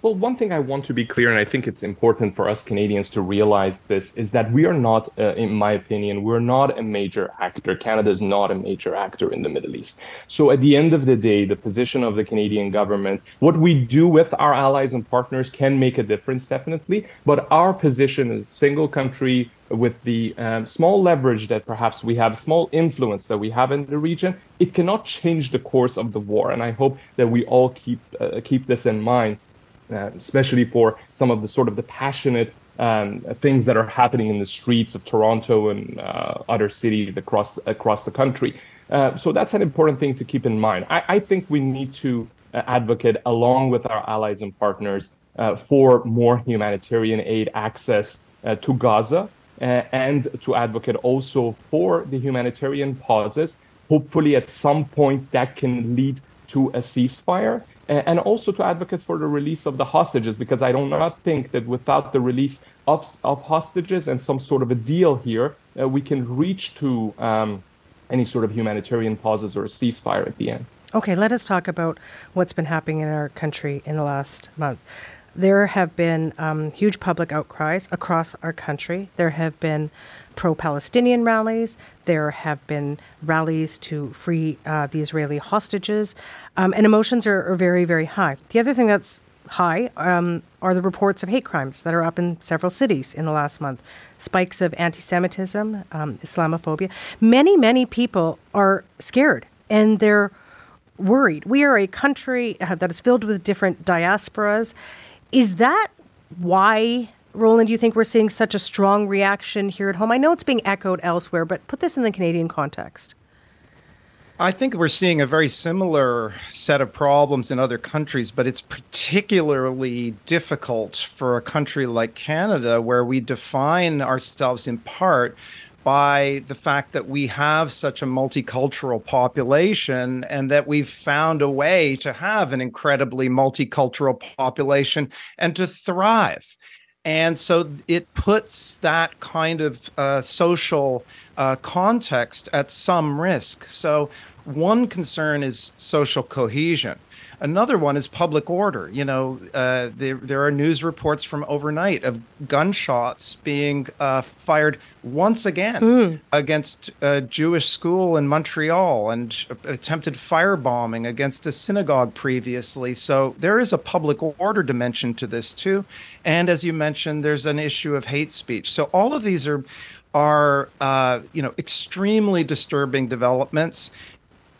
Well, one thing I want to be clear, and I think it's important for us Canadians to realize this, is that we are not, uh, in my opinion, we're not a major actor. Canada is not a major actor in the Middle East. So at the end of the day, the position of the Canadian government, what we do with our allies and partners can make a difference, definitely. But our position as single country with the um, small leverage that perhaps we have, small influence that we have in the region, it cannot change the course of the war. And I hope that we all keep uh, keep this in mind especially for some of the sort of the passionate um, things that are happening in the streets of Toronto and uh, other cities across across the country. Uh, so that's an important thing to keep in mind. I, I think we need to uh, advocate along with our allies and partners uh, for more humanitarian aid access uh, to Gaza and to advocate also for the humanitarian pauses. Hopefully, at some point, that can lead to a ceasefire and also to advocate for the release of the hostages, because I do not think that without the release of, of hostages and some sort of a deal here, uh, we can reach to um, any sort of humanitarian pauses or a ceasefire at the end. Okay, let us talk about what's been happening in our country in the last month. There have been um, huge public outcries across our country. There have been pro Palestinian rallies. There have been rallies to free uh, the Israeli hostages. Um, and emotions are, are, very, very high. The other thing that's high um, are the reports of hate crimes that are up in several cities in the last month. Spikes of anti Semitism, um, Islamophobia. Many, many people are scared and they're worried. We are a country uh, that is filled with different diasporas is that why, Roland, you think we're seeing such a strong reaction here at home? I know it's being echoed elsewhere, but put this in the Canadian context. I think we're seeing a very similar set of problems in other countries, but it's particularly difficult for a country like Canada, where we define ourselves in part by the fact that we have such a multicultural population and that we've found a way to have an incredibly multicultural population and to thrive. And so it puts that kind of uh, social uh, context at some risk. So, one concern is social cohesion. Another one is public order. You know, uh, there, there are news reports from overnight of gunshots being uh, fired once again mm. against a Jewish school in Montreal and attempted firebombing against a synagogue previously. So there is a public order dimension to this too. And as you mentioned, there's an issue of hate speech. So all of these are are uh, you know extremely disturbing developments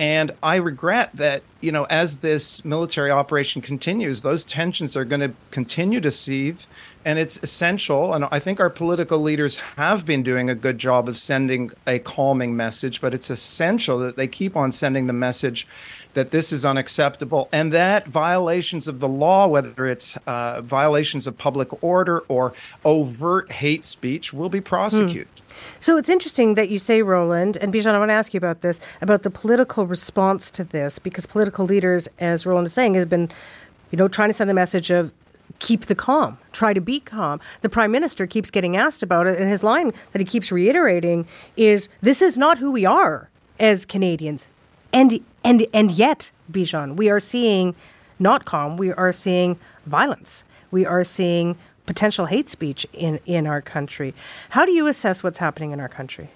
and I regret that, you know, as this military operation continues, those tensions are going to continue to seethe. And it's essential. And I think our political leaders have been doing a good job of sending a calming message, but it's essential that they keep on sending the message that this is unacceptable and that violations of the law, whether it's uh, violations of public order or overt hate speech, will be prosecuted. Hmm. So it's interesting that you say, Roland, and Bijan, I want to ask you about this, about the political response to this, because political leaders, as Roland is saying, has been, you know, trying to send the message of keep the calm, try to be calm. The prime minister keeps getting asked about it, and his line that he keeps reiterating is, "This is not who we are as Canadians." And and and yet, Bijan, we are seeing not calm. We are seeing violence. We are seeing potential hate speech in in our country. How do you assess what's happening in our country?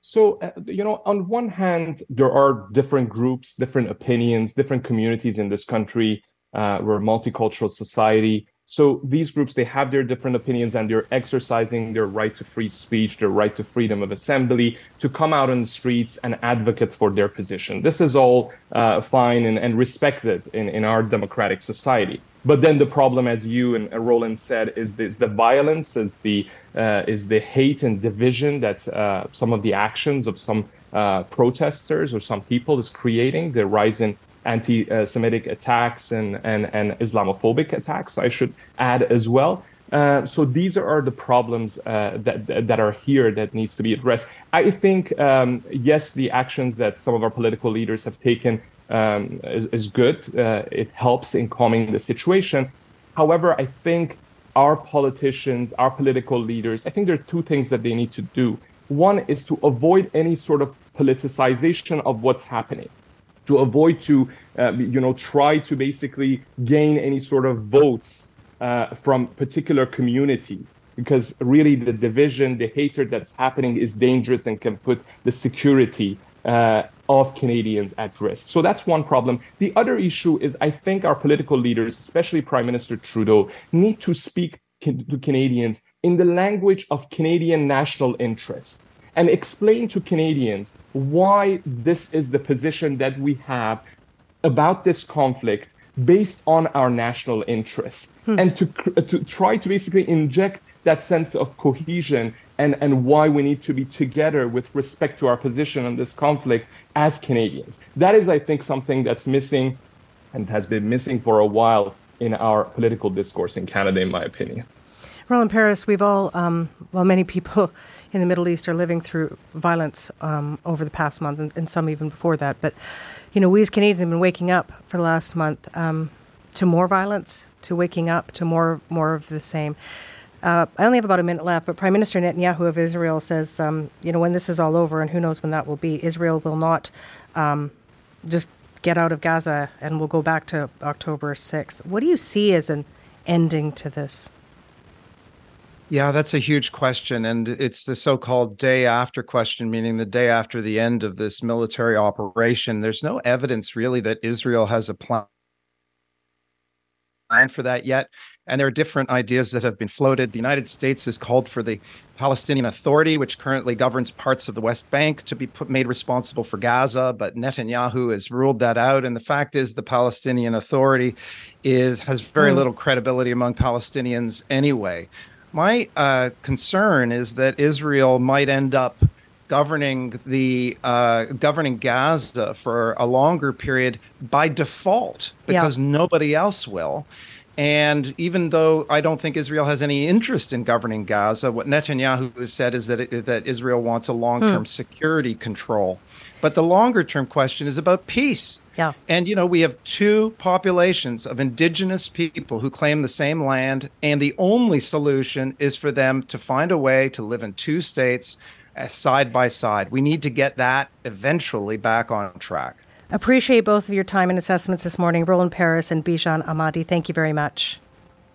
So, uh, you know, on one hand, there are different groups, different opinions, different communities in this country. Uh, we're a multicultural society. So these groups, they have their different opinions and they're exercising their right to free speech, their right to freedom of assembly, to come out on the streets and advocate for their position. This is all uh, fine and, and respected in, in our democratic society. But then the problem, as you and Roland said, is the violence, is the uh, is the hate and division that uh, some of the actions of some uh, protesters or some people is creating, the rise in anti-Semitic attacks and, and, and Islamophobic attacks, I should add as well. Uh, so these are the problems uh, that that are here that needs to be addressed. I think um, yes, the actions that some of our political leaders have taken um, is, is, good. Uh, it helps in calming the situation. However, I think our politicians, our political leaders, I think there are two things that they need to do. One is to avoid any sort of politicization of what's happening. to avoid to uh, you know try to basically gain any sort of votes uh, from particular communities because really the division the hatred that's happening is dangerous and can put the security uh, of Canadians at risk. So that's one problem. The other issue is I think our political leaders, especially Prime Minister Trudeau, need to speak to Canadians in the language of Canadian national interest and explain to Canadians why this is the position that we have about this conflict based on our national interest hmm. and to, to try to basically inject that sense of cohesion and, and why we need to be together with respect to our position on this conflict as Canadians. That is, I think, something that's missing and has been missing for a while in our political discourse in Canada, in my opinion. Roland Paris, we've all, um, well, many people in the Middle East are living through violence um, over the past month, and, and, some even before that. But, you know, we as Canadians have been waking up for the last month um, to more violence, to waking up to more more of the same. Uh, I only have about a minute left, but Prime Minister Netanyahu of Israel says, um, you know, when this is all over, and who knows when that will be, Israel will not um, just get out of Gaza and we'll go back to October 6th. What do you see as an ending to this? Yeah, that's a huge question. And it's the so called day after question, meaning the day after the end of this military operation. There's no evidence really that Israel has a plan for that yet. And there are different ideas that have been floated. The United States has called for the Palestinian Authority, which currently governs parts of the West Bank, to be put, made responsible for Gaza, but Netanyahu has ruled that out. And the fact is, the Palestinian Authority is has very mm. little credibility among Palestinians anyway. My uh, concern is that Israel might end up governing the uh, governing Gaza for a longer period by default because yeah. nobody else will. And even though I don't think Israel has any interest in governing Gaza, what Netanyahu has said is that it, that Israel wants a long-term hmm. security control. But the longer-term question is about peace. Yeah. And you know, we have two populations of indigenous people who claim the same land, and the only solution is for them to find a way to live in two states uh, side by side. We need to get that eventually back on track. Appreciate both of your time and assessments this morning, Roland Paris and Bijan Ahmadi. Thank you very much.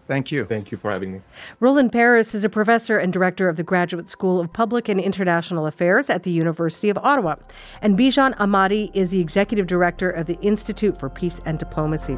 Thank you. Thank you for having me. Roland Paris is a professor and director of the Graduate School of Public and International Affairs at the University of Ottawa. And Bijan Ahmadi is the executive director of the Institute for Peace and Diplomacy.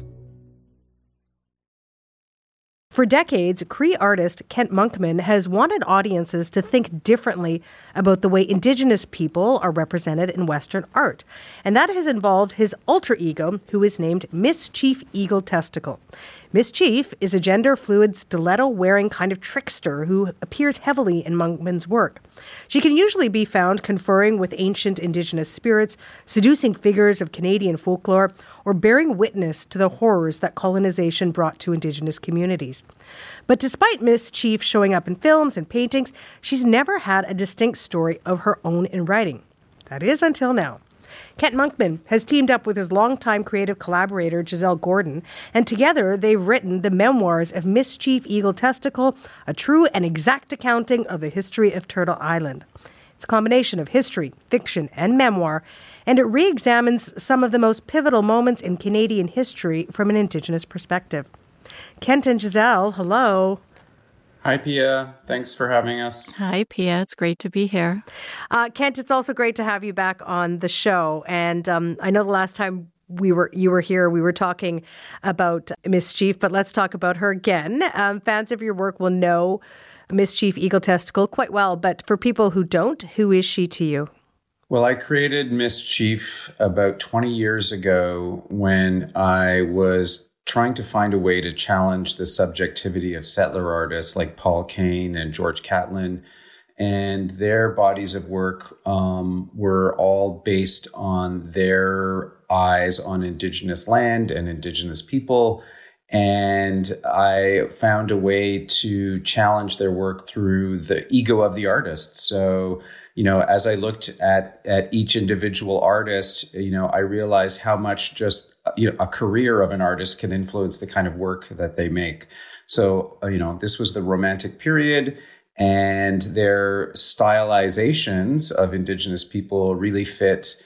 For decades, Cree artist Kent Monkman has wanted audiences to think differently about the way Indigenous people are represented in Western art. And that has involved his alter ego, who is named Mischief Eagle Testicle. Miss Chief is a gender fluid stiletto wearing kind of trickster who appears heavily in Monkman's work. She can usually be found conferring with ancient indigenous spirits, seducing figures of Canadian folklore, or bearing witness to the horrors that colonization brought to indigenous communities. But despite Miss Chief showing up in films and paintings, she's never had a distinct story of her own in writing. That is until now. Kent Monkman has teamed up with his longtime creative collaborator, Gisèle Gordon, and together they've written the memoirs of Miss Chief Eagle Testickle, a true and exact accounting of the history of Turtle Island. It's a combination of history, fiction, and memoir, and it re examines some of the most pivotal moments in Canadian history from an Indigenous perspective. Kent and Gisèle, hello. Hi, Piya. Thanks for having us. Hi, Piya. It's great to be here. Uh, Kent, it's also great to have you back on the show. And um, I know the last time we were you were here, we were talking about Miss Chief, but let's talk about her again. Um, fans of your work will know Miss Chief Eagle Testickle quite well, but for people who don't, who is she to you? Well, I created Miss Chief about 20 years ago when I was trying to find a way to challenge the subjectivity of settler artists like Paul Kane and George Catlin. And their bodies of work um, were all based on their eyes on Indigenous land and Indigenous people. And I found a way to challenge their work through the ego of the artist. So, you know, as I looked at at each individual artist, you know, I realized how much just you know a career of an artist can influence the kind of work that they make. So, uh, you know, this was the Romantic period, and their stylizations of Indigenous people really fit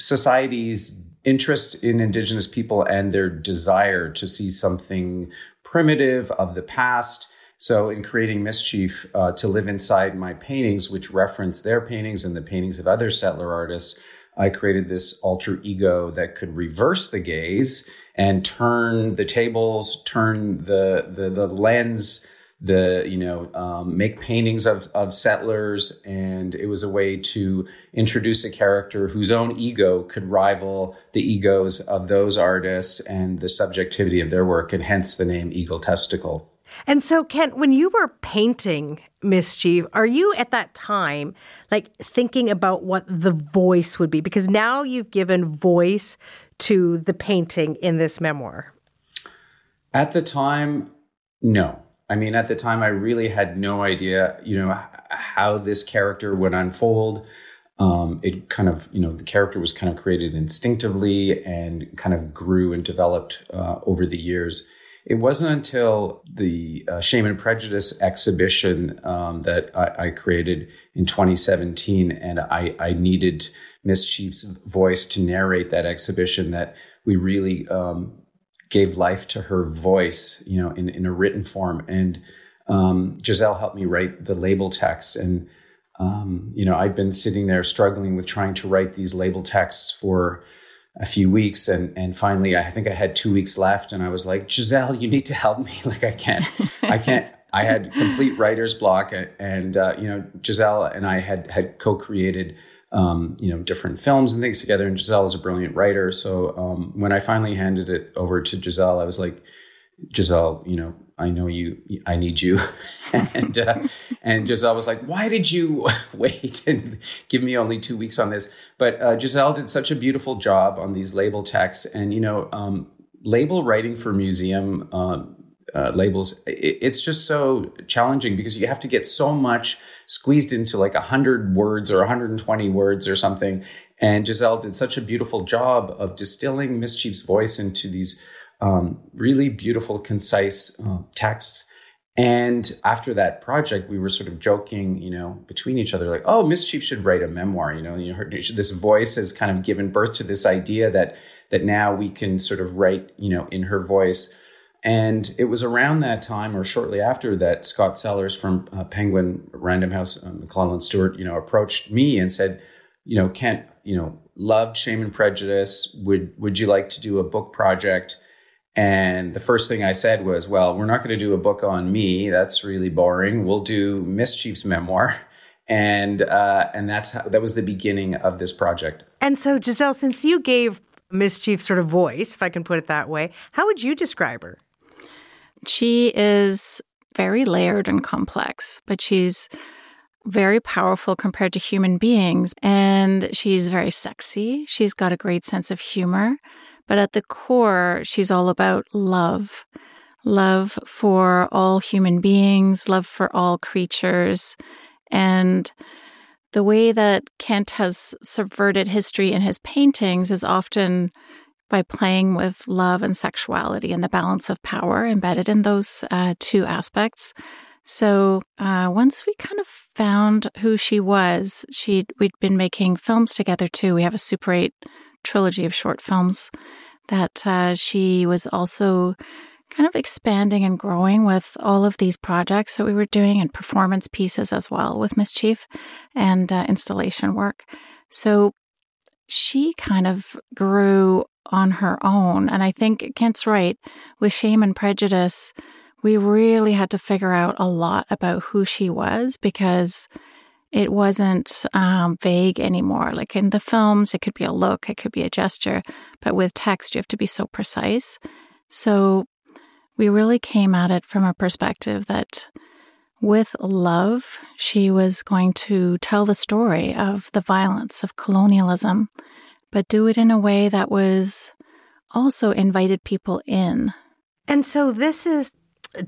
society's interest in Indigenous people and their desire to see something primitive of the past. So, in creating Miss Chief uh, to live inside my paintings, which reference their paintings and the paintings of other settler artists, I created this alter ego that could reverse the gaze and turn the tables, turn the the, the lens, the you know um, make paintings of of settlers, and it was a way to introduce a character whose own ego could rival the egos of those artists and the subjectivity of their work, and hence the name Eagle Testickle. And so, Kent, when you were painting Miss Chief, are you at that time like thinking about what the voice would be? Because now you've given voice to the painting in this memoir. At the time, no. I mean, at the time, I really had no idea, you know, how this character would unfold. Um, it kind of, you know, the character was kind of created instinctively and kind of grew and developed uh, over the years. It wasn't until the uh, Shame and Prejudice exhibition um, that I, I, created in 2017, and I, I, needed Miss Chief's voice to narrate that exhibition that we really um, gave life to her voice, you know, in, in a written form. And um, Gisèle helped me write the label text. And, um, you know, I've been sitting there struggling with trying to write these label texts for a few weeks. And and finally I think I had two weeks left. And I was like Gisèle you need to help me. Like I can't I can't. I had complete writer's block. And uh, you know Gisèle and I had had co-created um, you know different films and things together and Gisèle is a brilliant writer so um, when I finally handed it over to Gisèle I was like Gisèle you know I know you, I need you. and, uh, and Gisèle was like, why did you wait and give me only two weeks on this? But uh, Gisèle did such a beautiful job on these label texts. And, you know, um, label writing for museum um, uh, labels, it, it's just so challenging because you have to get so much squeezed into like 100 words or 120 words or something. And Gisèle did such a beautiful job of distilling Miss Chief's voice into these um, really beautiful, concise uh, texts. And after that project, we were sort of joking, you know, between each other, like, "Oh, Miss Chief should write a memoir." You know, you know, this voice has kind of given birth to this idea that that now we can sort of write, you know, in her voice. And it was around that time, or shortly after, that Scott Sellers from uh, Penguin Random House, um, McClelland Stewart, you know, approached me and said, "You know, Kent, you know, loved Shame and Prejudice. Would would you like to do a book project?" And the first thing I said was, well, we're not going to do a book on me. That's really boring. We'll do Miss Chief's memoir. And uh, and that's how, that was the beginning of this project. And so, Gisèle, since you gave Miss Chief sort of voice, if I can put it that way, how would you describe her? She is very layered and complex, but she's very powerful compared to human beings. And she's very sexy. She's got a great sense of humor. But at the core, she's all about love love for all human beings, love for all creatures. And the way that Kent has subverted history in his paintings is often by playing with love and sexuality and the balance of power embedded in those uh, two aspects. So uh, once we kind of found who she was, she we'd been making films together too. We have a Super 8 trilogy of short films that uh, she was also kind of expanding and growing with all of these projects that we were doing and performance pieces as well with Miss Chief and uh, installation work. So she kind of grew on her own. And I think Kent's right. With Shame and Prejudice, we really had to figure out a lot about who she was because it wasn't um, vague anymore. Like in the films, it could be a look, it could be a gesture, but with text, you have to be so precise. So we really came at it from a perspective that with love, she was going to tell the story of the violence of colonialism, but do it in a way that was also invited people in. And so this is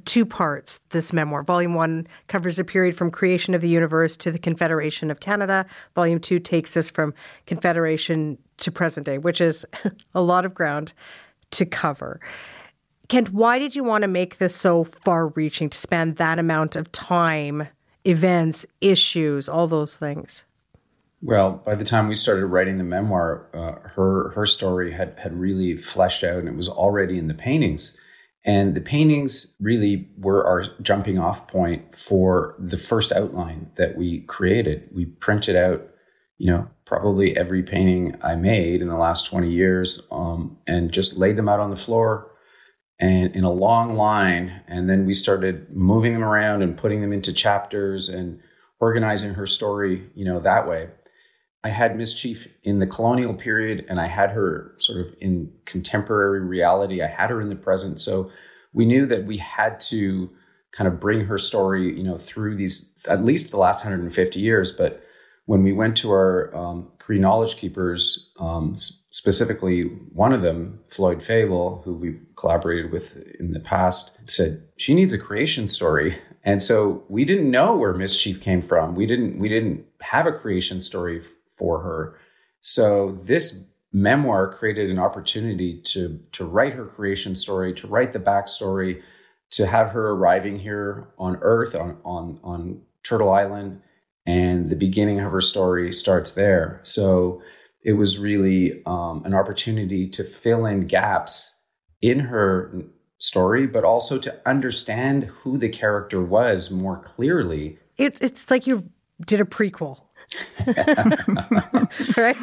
two parts, this memoir. Volume one covers a period from creation of the universe to the Confederation of Canada. Volume two takes us from Confederation to present day, which is a lot of ground to cover. Kent, why did you want to make this so far reaching to span that amount of time, events, issues, all those things? Well, by the time we started writing the memoir, uh, her her story had had really fleshed out, and it was already in the paintings. And the paintings really were our jumping off point for the first outline that we created. We printed out, you know, probably every painting I made in the last 20 years um, and just laid them out on the floor and in a long line. And then we started moving them around and putting them into chapters and organizing her story, you know, that way. I had Miss Chief in the colonial period and I had her sort of in contemporary reality. I had her in the present. So we knew that we had to kind of bring her story, you know, through these, at least the last 150 years. But when we went to our um, Cree knowledge keepers, um, specifically one of them, Floyd Favel, who we've collaborated with in the past, said she needs a creation story. And so we didn't know where Miss Chief came from. We didn't we didn't have a creation story for her. So this memoir created an opportunity to to write her creation story, to write the backstory, to have her arriving here on Earth on on on Turtle Island, and the beginning of her story starts there. So it was really um, an opportunity to fill in gaps in her story, but also to understand who the character was more clearly. It's it's like you did a prequel. right?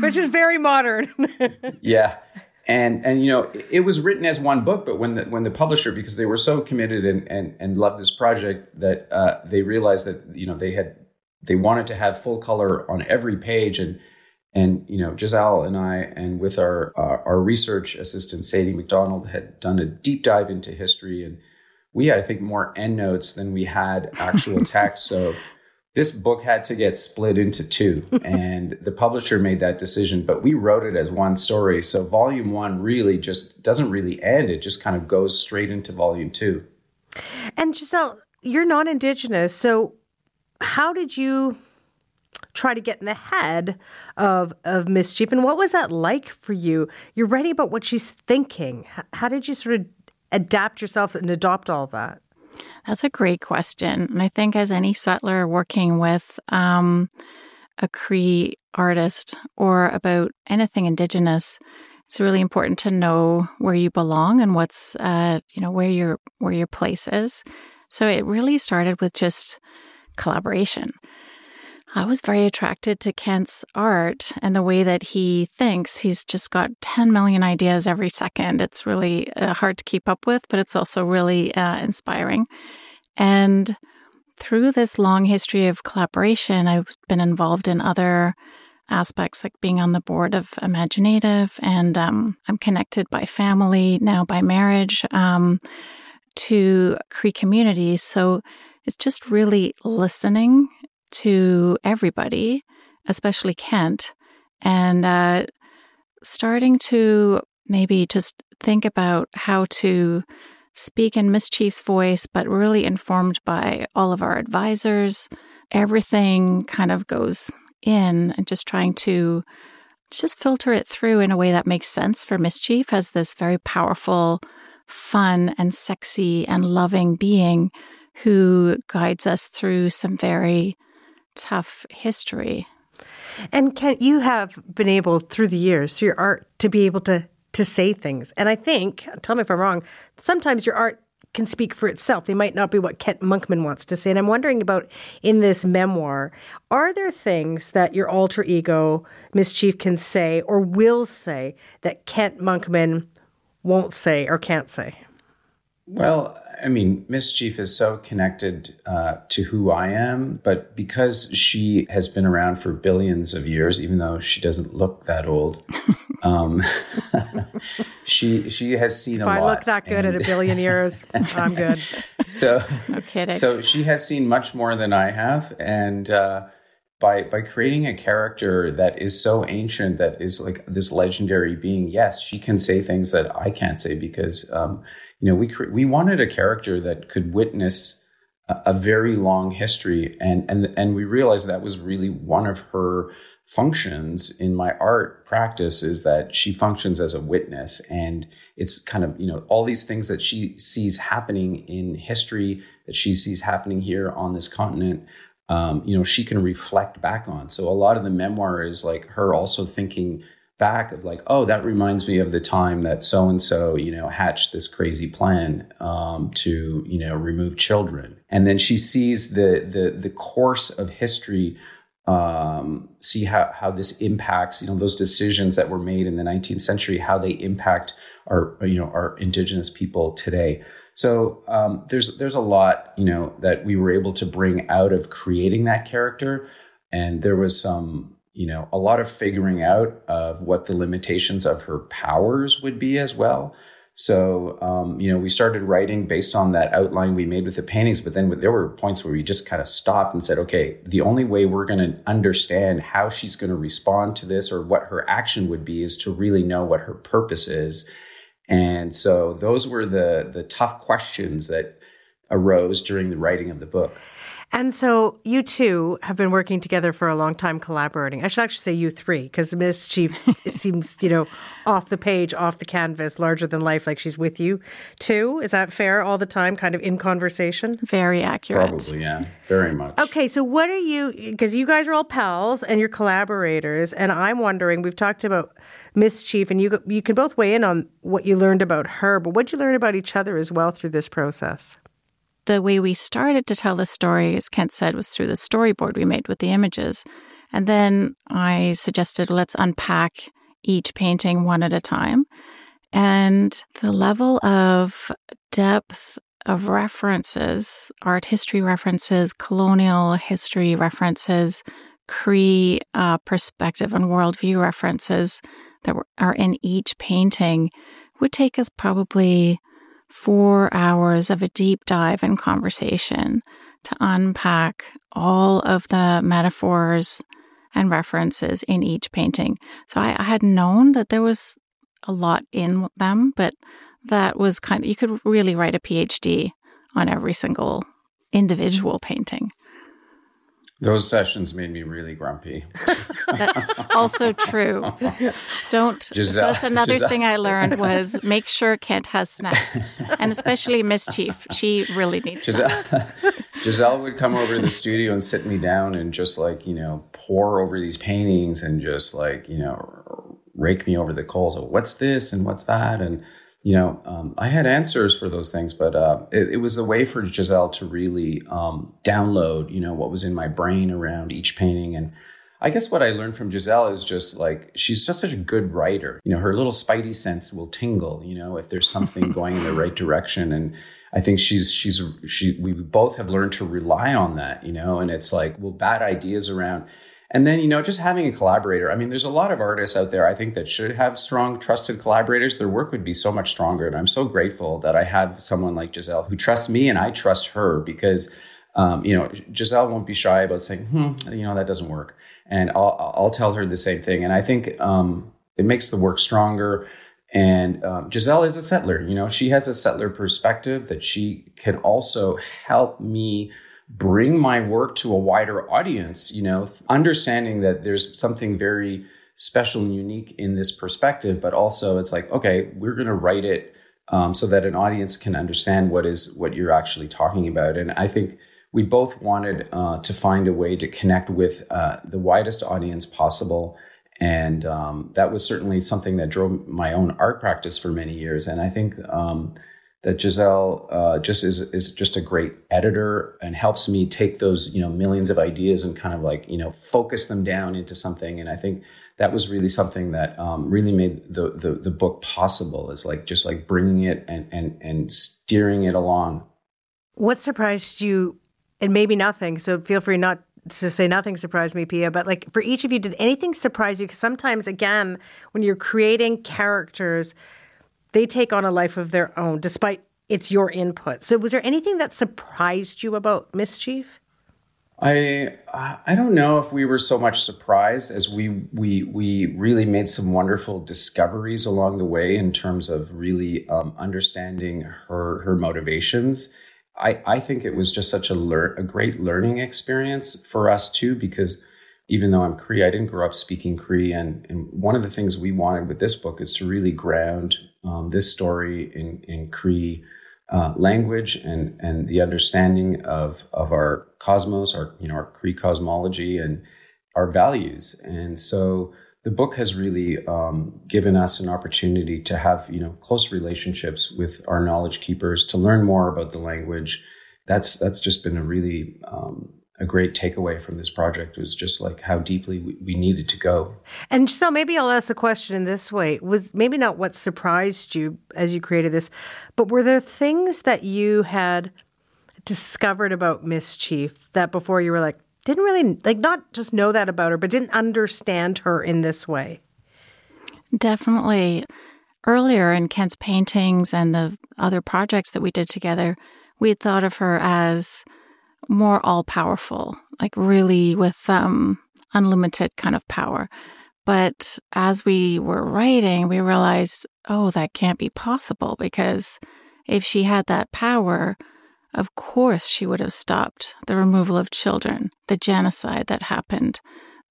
Which is very modern. yeah. And and you know, it was written as one book, but when the when the publisher, because they were so committed and and, and loved this project that uh, they realized that, you know, they had they wanted to have full color on every page and and you know Gisèle and I and with our uh, our research assistant Sadie McDonald had done a deep dive into history and we had I think more endnotes than we had actual text so this book had to get split into two and the publisher made that decision but we wrote it as one story. So volume 1 really just doesn't really end. It just kind of goes straight into volume 2 and Gisèle you're not indigenous so how did you try to get in the head of of Miss Chief and what was that like for you? You're writing about what she's thinking. How did you sort of adapt yourself and adopt all that that's a great question. And I think, as any settler working with um, a Cree artist or about anything Indigenous, it's really important to know where you belong and what's, uh, you know, where your where your place is. So it really started with just collaboration. I was very attracted to Kent's art and the way that he thinks. He's just got 10 million ideas every second. It's really uh, hard to keep up with, but it's also really uh, inspiring. And through this long history of collaboration, I've been involved in other aspects like being on the board of imagineNATIVE, and um, I'm connected by family, now by marriage, um, to Cree communities. So it's just really listening to everybody, especially Kent, and uh, starting to maybe just think about how to speak in Miss Chief's voice, but really informed by all of our advisors. Everything kind of goes in and just trying to just filter it through in a way that makes sense for Miss Chief as this very powerful, fun, and sexy and loving being who guides us through some very tough history. And Kent, you have been able through the years, through your art, to be able to to say things. And I think, tell me if I'm wrong, sometimes your art can speak for itself. They might not be what Kent Monkman wants to say. And I'm wondering about in this memoir, are there things that your alter ego, Miss Chief, can say or will say that Kent Monkman won't say or can't say? Well, I mean, Miss Chief is so connected uh, to who I am, but because she has been around for billions of years, even though she doesn't look that old, Um, she she has seen a lot. If I look that good at a billion years, I'm good. so No kidding. so she has seen much more than I have, and uh, by by creating a character that is so ancient, that is like this legendary being. Yes, she can say things that I can't say because um, you know we cre- we wanted a character that could witness a, a very long history, and and and we realized that was really one of her functions in my art practice is that she functions as a witness and it's kind of you know all these things that she sees happening in history that she sees happening here on this continent um, you know she can reflect back on. So a lot of the memoir is like her also thinking back of like oh that reminds me of the time that so and so you know hatched this crazy plan um, to you know remove children and then she sees the the the course of history um, see how, how this impacts, you know, those decisions that were made in the 19th century, how they impact our, you know, our indigenous people today. So um, there's there's a lot, you know, that we were able to bring out of creating that character, and there was some, you know, a lot of figuring out of what the limitations of her powers would be as well. So, um, you know, we started writing based on that outline we made with the paintings, but then there were points where we just kind of stopped and said, okay, the only way we're going to understand how she's going to respond to this or what her action would be is to really know what her purpose is. And so those were the the tough questions that arose during the writing of the book. And so you two have been working together for a long time, collaborating. I should actually say you three, because Miss Chief seems, you know, off the page, off the canvas, larger than life, like she's with you too. Is that fair all the time, kind of in conversation? Very accurate. Probably, yeah, very much. Okay, so what are you? Because you guys are all pals and you're collaborators, and I'm wondering. We've talked about Miss Chief, and you you can both weigh in on what you learned about her, but what did you learn about each other as well through this process. The way we started to tell the story, as Kent said, was through the storyboard we made with the images. And then I suggested let's unpack each painting one at a time. And the level of depth of references, art history references, colonial history references, Cree uh, perspective and worldview references that were, are in each painting would take us probably four hours of a deep dive and conversation to unpack all of the metaphors and references in each painting. So I, I had known that there was a lot in them, but that was kind of, you could really write a PhD on every single individual painting. Those sessions made me really grumpy. That's also true. Don't. so that's another Gisèle- thing I learned was make sure Kent has snacks, and especially Miss Chief. She really needs snacks. Gisèle, Gisèle would come over to the studio and sit me down and just like, you know, pour over these paintings and just like, you know, rake me over the coals of what's this and what's that. And, you know, um, I had answers for those things, but uh, it, it was a way for Gisèle to really um, download, you know, what was in my brain around each painting. And I guess what I learned from Gisèle is just like she's just such a good writer. You know, her little spidey sense will tingle, you know, if there's something going in the right direction. And I think she's she's she we both have learned to rely on that, you know, and it's like, well, bad ideas around. And then, you know, just having a collaborator. I mean, there's a lot of artists out there, I think, that should have strong, trusted collaborators. Their work would be so much stronger. And I'm so grateful that I have someone like Gisèle who trusts me and I trust her because, um, you know, Gisèle won't be shy about saying, hmm, you know, that doesn't work. And I'll, I'll tell her the same thing. And I think um, it makes the work stronger. And um, Gisèle is a settler. You know, she has a settler perspective that she can also help me bring my work to a wider audience, you know, understanding that there's something very special and unique in this perspective, but also it's like, okay, we're going to write it um, so that an audience can understand what is what you're actually talking about. And I think we both wanted uh, to find a way to connect with uh, the widest audience possible. And um, that was certainly something that drove my own art practice for many years. And I think um, that Gisèle uh, just is is just a great editor and helps me take those you know millions of ideas and kind of like you know focus them down into something. And I think that was really something that um, really made the, the the book possible. Is like just like bringing it and and and steering it along. What surprised you? And maybe nothing. So feel free not to say nothing surprised me, Piya, but like for each of you, did anything surprise you? Because sometimes, again, when you're creating characters, they take on a life of their own, despite it's your input. So, was there anything that surprised you about Miss Chief? I I don't know if we were so much surprised as we we we really made some wonderful discoveries along the way in terms of really um, understanding her her motivations. I I think it was just such a lear- a great learning experience for us too because even though I'm Cree, I didn't grow up speaking Cree, and and one of the things we wanted with this book is to really ground um, this story in in Cree uh, language and and the understanding of of our cosmos, our you know our Cree cosmology and our values. And so the book has really um, given us an opportunity to have you know close relationships with our knowledge keepers to learn more about the language. That's that's just been a really um, a great takeaway from this project was just like how deeply we, we, needed to go. And so maybe I'll ask the question in this way with maybe not what surprised you as you created this, but were there things that you had discovered about Miss Chief that before you were like, didn't really like not just know that about her, but didn't understand her in this way? Definitely. Earlier in Kent's paintings and the other projects that we did together, we had thought of her as more all powerful, like really with um, unlimited kind of power. But as we were writing, we realized, oh, that can't be possible because if she had that power, of course she would have stopped the removal of children, the genocide that happened,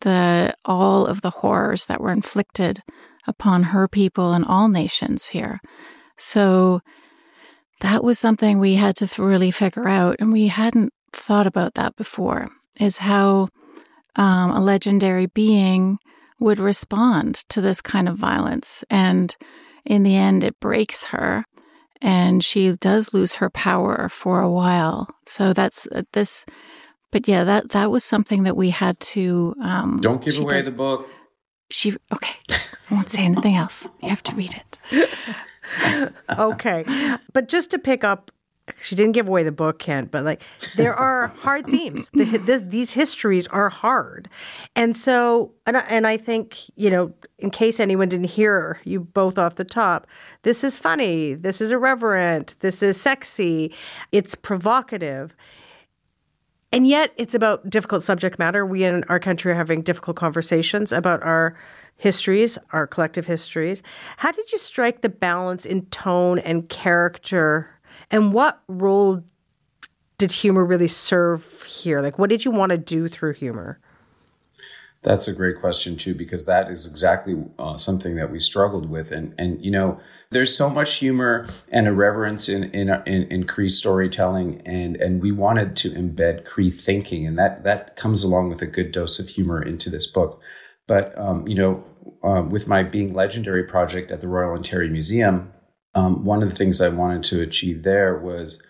the all of the horrors that were inflicted upon her people and all nations here. So that was something we had to really figure out, and we hadn't thought about that before is how um, a legendary being would respond to this kind of violence. And in the end, it breaks her and she does lose her power for a while. So that's uh, this. But yeah, that that was something that we had to. Um, Don't give away does, the book. She okay. I won't say anything else. You have to read it. okay, but just to pick up she didn't give away the book, Kent, but like there are hard themes. The, the, these histories are hard, and so and I, and I think you know, in case anyone didn't hear you both off the top, this is funny, this is irreverent, this is sexy, it's provocative, and yet it's about difficult subject matter. We in our country are having difficult conversations about our histories, our collective histories. How did you strike the balance in tone and character? And what role did humor really serve here? Like, what did you want to do through humor? That's a great question too, because that is exactly uh, something that we struggled with, and and you know, there's so much humor and irreverence in in in, in Cree storytelling, and and we wanted to embed Cree thinking, and that that comes along with a good dose of humor into this book. But um, you know, uh, with my being legendary project at the Royal Ontario Museum, um, one of the things I wanted to achieve there was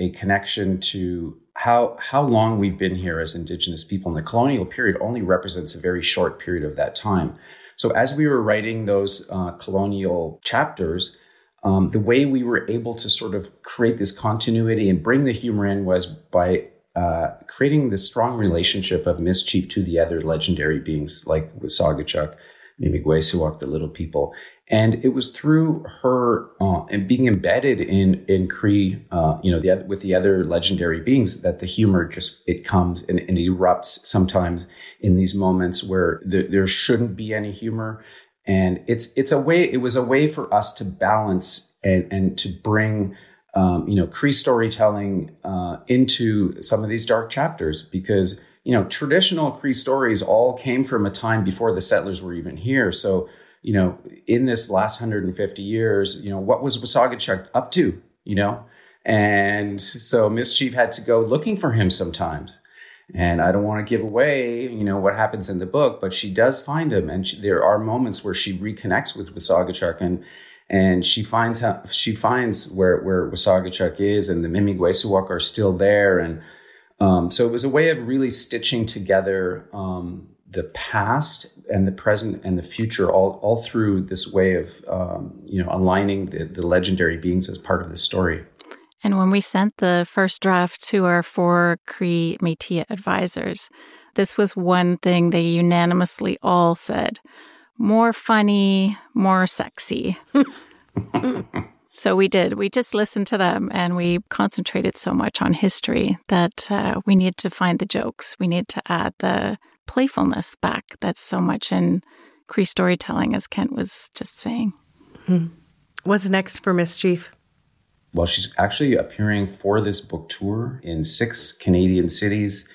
a connection to how how long we've been here as Indigenous people. And the colonial period only represents a very short period of that time. So as we were writing those uh, colonial chapters, um, the way we were able to sort of create this continuity and bring the humor in was by uh, creating this strong relationship of Miss Chief to the other legendary beings like Wasagachuk, Miigwechsawak, the little people. And it was through her uh, and being embedded in in Cree, uh, you know, the, with the other legendary beings, that the humor just it comes and, and erupts sometimes in these moments where there, there shouldn't be any humor, and it's it's a way. It was a way for us to balance and and to bring. Um, you know, Cree storytelling uh, into some of these dark chapters because you know traditional Cree stories all came from a time before the settlers were even here. So you know, in this last 150 years, you know, what was Wasagachuk up to, you know? And so Miss Chief had to go looking for him sometimes. And I don't want to give away, you know, what happens in the book, but she does find him. And she, there are moments where she reconnects with Wasagachuk and, and she finds how, she finds where, where Wasagachuk is and the Miigwechsawak are still there. And, um, so it was a way of really stitching together, um, the past and the present and the future all, all through this way of um, you know aligning the, the legendary beings as part of the story and when we sent the first draft to our four cree métis advisors This was one thing they unanimously all said more funny, more sexy. so we did. We just listened to them and we concentrated so much on history that uh, we needed to find the jokes. We need to add the playfulness back that's so much in Cree storytelling, as Kent was just saying. Hmm. What's next for Miss Chief? Well, she's actually appearing for this book tour in six Canadian cities.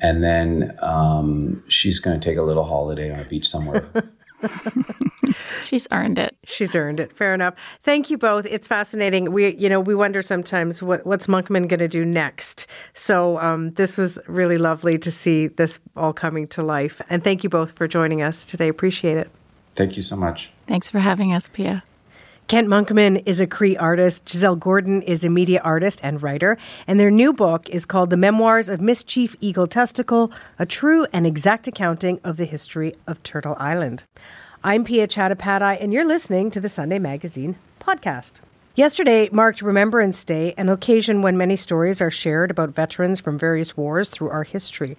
And then um, she's going to take a little holiday on a beach somewhere. She's earned it. She's earned it. Fair enough. Thank you both. It's fascinating. We, you know, we wonder sometimes what, what's Monkman going to do next. So um, this was really lovely to see this all coming to life. And thank you both for joining us today. Appreciate it. Thank you so much. Thanks for having us, Piya. Kent Monkman is a Cree artist. Gisèle Gordon is a media artist and writer. And their new book is called The Memoirs of Miss Chief Eagle Testickle A True and Exact Accounting of the History of Turtle Island. I'm Piya Chattopadhyay, and you're listening to the Sunday Magazine podcast. Yesterday marked Remembrance Day, an occasion when many stories are shared about veterans from various wars through our history.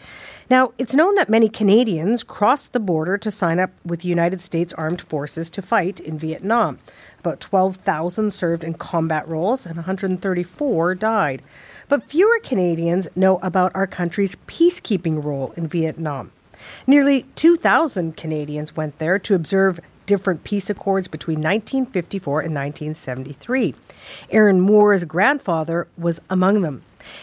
Now, it's known that many Canadians crossed the border to sign up with the United States Armed Forces to fight in Vietnam. About 12,000 served in combat roles and 134 died. But fewer Canadians know about our country's peacekeeping role in Vietnam. Nearly 2,000 Canadians went there to observe different peace accords between 1954 and 1973. Aaron Moore's grandfather was among them.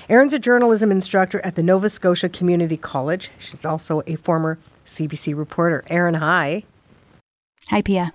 Aaron's a journalism instructor at the Nova Scotia Community College. She's also a former CBC reporter. Aaron, hi. Hi, Piya.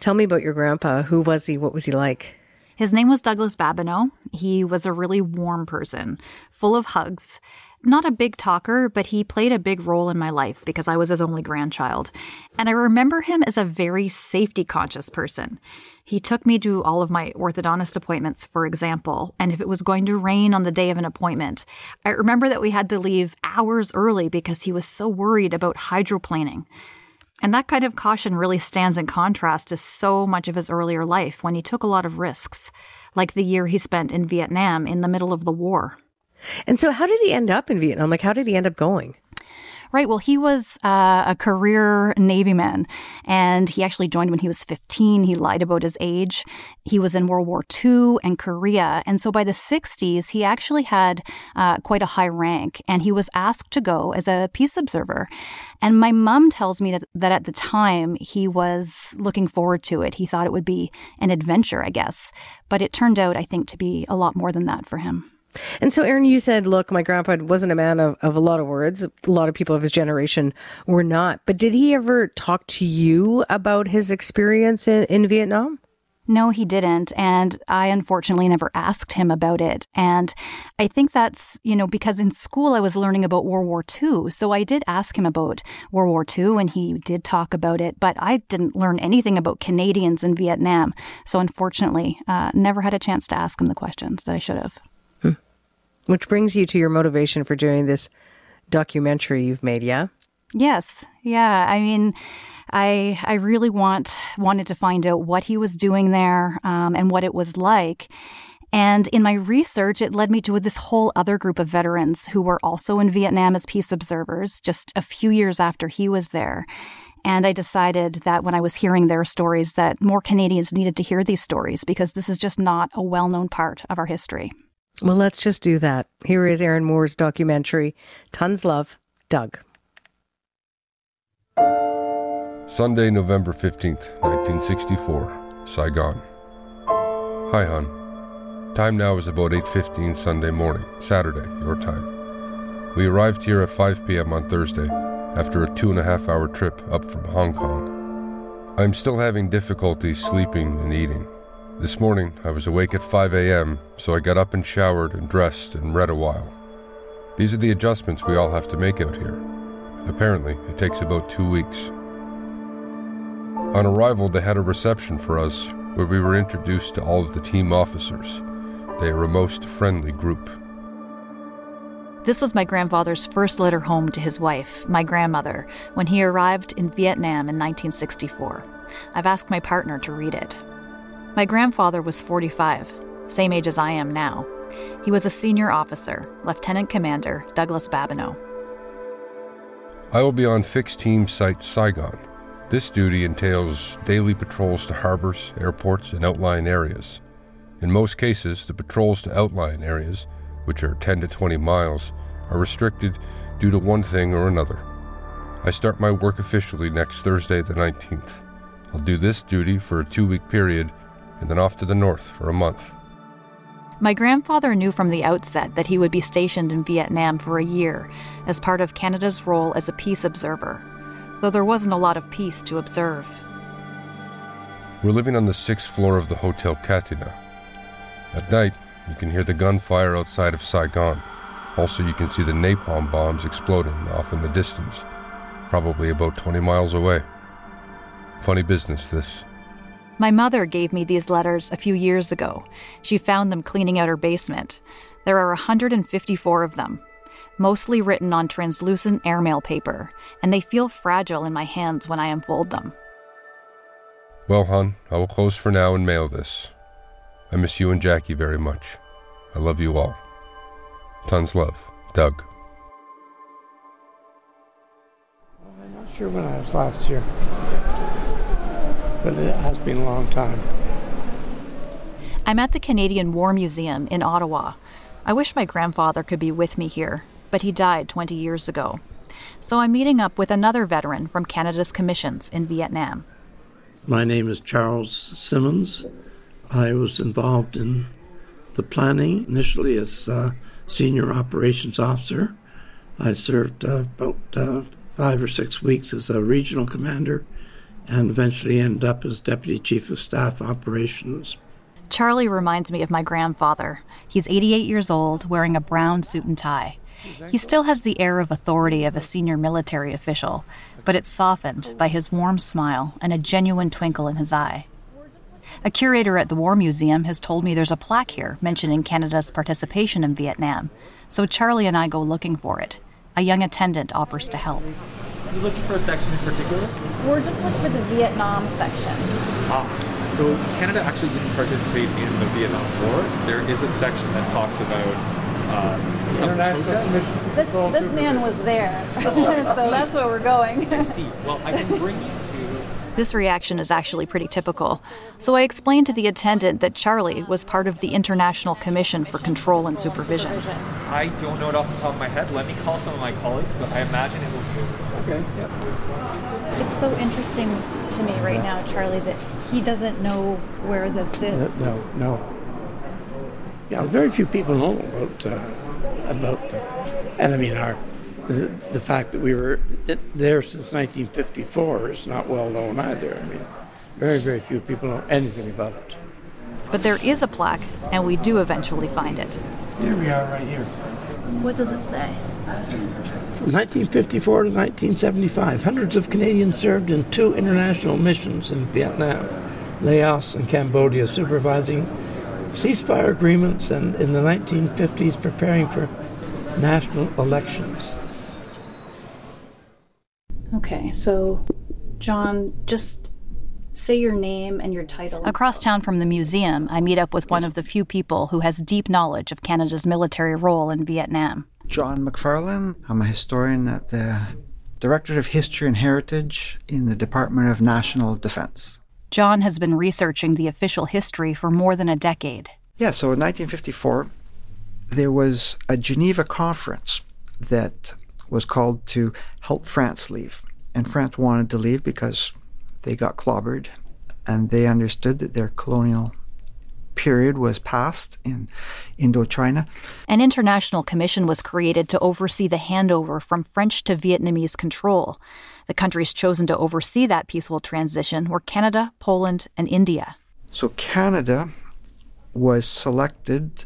Tell me about your grandpa. Who was he? What was he like? His name was Douglas Babineau. He was a really warm person, full of hugs. Not a big talker, but he played a big role in my life because I was his only grandchild. And I remember him as a very safety conscious person. He took me to all of my orthodontist appointments, for example, and if it was going to rain on the day of an appointment, I remember that we had to leave hours early because he was so worried about hydroplaning. And that kind of caution really stands in contrast to so much of his earlier life when he took a lot of risks, like the year he spent in Vietnam in the middle of the war. And so, how did he end up in Vietnam? Like, how did he end up going? Right. Well, he was uh, a career Navy man, and he actually joined when he was 15. He lied about his age. He was in World War II and Korea. And so by the 60s, he actually had uh, quite a high rank, and he was asked to go as a peace observer. And my mom tells me that, that at the time, he was looking forward to it. He thought it would be an adventure, I guess. But it turned out, I think, to be a lot more than that for him. And so, Aaron, you said, look, my grandpa wasn't a man of, of a lot of words. A lot of people of his generation were not. But did he ever talk to you about his experience in, in Vietnam? No, he didn't. And I unfortunately never asked him about it. And I think that's, you know, because in school I was learning about World War II. So I did ask him about World War II and he did talk about it, but I didn't learn anything about Canadians in Vietnam. So unfortunately, uh, never had a chance to ask him the questions that I should have. Which brings you to your motivation for doing this documentary you've made, yeah? Yes. Yeah. I mean, I I really want wanted to find out what he was doing there um, and what it was like. And in my research, it led me to this whole other group of veterans who were also in Vietnam as peace observers just a few years after he was there. And I decided that when I was hearing their stories, that more Canadians needed to hear these stories because this is just not a well known part of our history. Well, let's just do that. Here is Aaron Moore's documentary, Tons Love, Doug. Sunday, November 15th, 1964, Saigon. Hi, hon. Time now is about 8.15 Sunday morning, Saturday, your time. We arrived here at 5 p.m. on Thursday after a two and a half hour trip up from Hong Kong. I'm still having difficulty sleeping and eating. This morning, I was awake at 5 a.m., so I got up and showered and dressed and read a while. These are the adjustments we all have to make out here. Apparently, it takes about two weeks. On arrival, they had a reception for us where we were introduced to all of the team officers. They are a most friendly group. This was my grandfather's first letter home to his wife, my grandmother, when he arrived in Vietnam in 1964. I've asked my partner to read it. My grandfather was 45, same age as I am now. He was a senior officer, Lieutenant Commander Douglas Babineau. I will be on fixed team site Saigon. This duty entails daily patrols to harbors, airports, and outlying areas. In most cases, the patrols to outlying areas, which are 10 to 20 miles, are restricted due to one thing or another. I start my work officially next Thursday, the 19th. I'll do this duty for a two week period and then off to the north for a month. My grandfather knew from the outset that he would be stationed in Vietnam for a year as part of Canada's role as a peace observer, though there wasn't a lot of peace to observe. We're living on the sixth floor of the Hotel Katina. At night, you can hear the gunfire outside of Saigon. Also, you can see the napalm bombs exploding off in the distance, probably about 20 miles away. Funny business, this. My mother gave me these letters a few years ago. She found them cleaning out her basement. There are 154 of them, mostly written on translucent airmail paper, and they feel fragile in my hands when I unfold them. Well, hon, I will close for now and mail this. I miss you and Jackie very much. I love you all. Tons love, Doug. I'm not sure when I was last year, but it has been a long time. I'm at the Canadian War Museum in Ottawa. I wish my grandfather could be with me here, but he died 20 years ago. So I'm meeting up with another veteran from Canada's commissions in Vietnam. My name is Charles Simmons. I was involved in the planning initially as uh, senior operations officer. I served uh, about uh, five or six weeks as a regional commander and eventually ended up as deputy chief of staff operations. Charlie reminds me of my grandfather. He's 88 years old, wearing a brown suit and tie. He still has the air of authority of a senior military official, but it's softened by his warm smile and a genuine twinkle in his eye. A curator at the War Museum has told me there's a plaque here mentioning Canada's participation in Vietnam, so Charlie and I go looking for it. A young attendant offers to help. Are you looking for a section in particular? We're just looking for the Vietnam section. Ah, so Canada actually didn't participate in the Vietnam War. There is a section that talks about uh, some protests. This, this man was there, so that's where we're going. I see. Well, I can bring you. This reaction is actually pretty typical. So I explained to the attendant that Charlie was part of the International Commission for Control and Supervision. I don't know it off the top of my head. Let me call some of my colleagues, but I imagine it will be okay. Yep. It's so interesting to me right now, Charlie, that he doesn't know where this is. No, no. Yeah, very few people know about uh, about, uh, and I mean our the, the fact that we were there since 1954 is not well known either. I mean, very very few people know anything about it. But there is a plaque, and we do eventually find it. Here we are, right here. What does it say? From 1954 to 1975, hundreds of Canadians served in two international missions in Vietnam, Laos and Cambodia, supervising ceasefire agreements and in the 1950s preparing for national elections. Okay, so John, just say your name and your title. Across town from the museum, I meet up with one of the few people who has deep knowledge of Canada's military role in Vietnam. John McFarlane. I'm a historian at the Directorate of History and Heritage in the Department of National Defense. John has been researching the official history for more than a decade. Yeah, so in 1954, there was a Geneva conference that was called to help France leave. And France wanted to leave because they got clobbered and they understood that their colonial period was passed in Indochina. An international commission was created to oversee the handover from French to Vietnamese control. The countries chosen to oversee that peaceful transition were Canada, Poland, and India. So Canada was selected.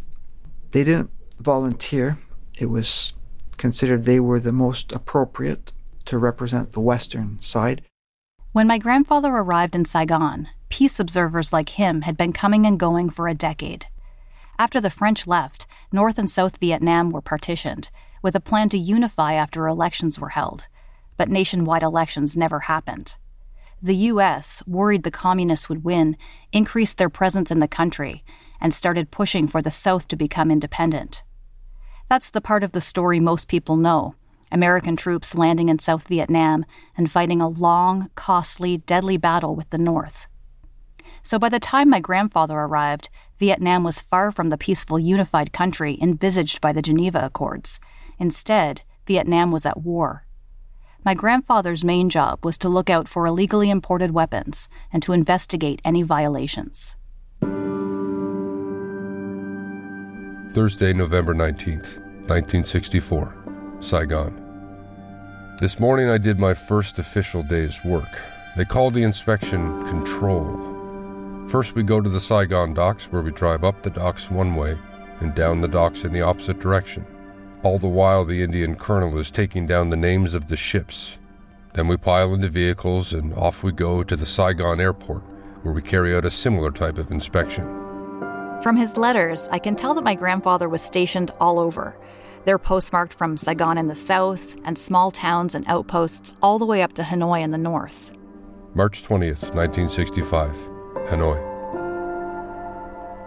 They didn't volunteer. It was considered they were the most appropriate to represent the Western side. When my grandfather arrived in Saigon, peace observers like him had been coming and going for a decade. After the French left, North and South Vietnam were partitioned, with a plan to unify after elections were held. But nationwide elections never happened. The U.S., worried the communists would win, increased their presence in the country and started pushing for the South to become independent. That's the part of the story most people know. American troops landing in South Vietnam and fighting a long, costly, deadly battle with the North. So by the time my grandfather arrived, Vietnam was far from the peaceful, unified country envisaged by the Geneva Accords. Instead, Vietnam was at war. My grandfather's main job was to look out for illegally imported weapons and to investigate any violations. Thursday, November 19th, 1964, Saigon. This morning I did my first official day's work. They called the inspection control. First, we go to the Saigon docks where we drive up the docks one way and down the docks in the opposite direction. All the while, the Indian colonel is taking down the names of the ships. Then we pile into vehicles and off we go to the Saigon airport, where we carry out a similar type of inspection. From his letters, I can tell that my grandfather was stationed all over. They're postmarked from Saigon in the south and small towns and outposts all the way up to Hanoi in the north. March 20th, 1965, Hanoi.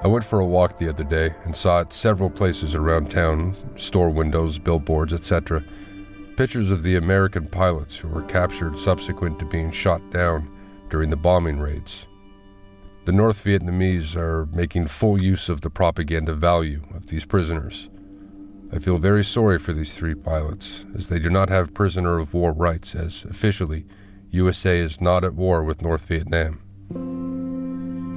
I went for a walk the other day and saw at several places around town store windows, billboards, etc. pictures of the American pilots who were captured subsequent to being shot down during the bombing raids. The North Vietnamese are making full use of the propaganda value of these prisoners. I feel very sorry for these three pilots, as they do not have prisoner of war rights, as officially, USA is not at war with North Vietnam.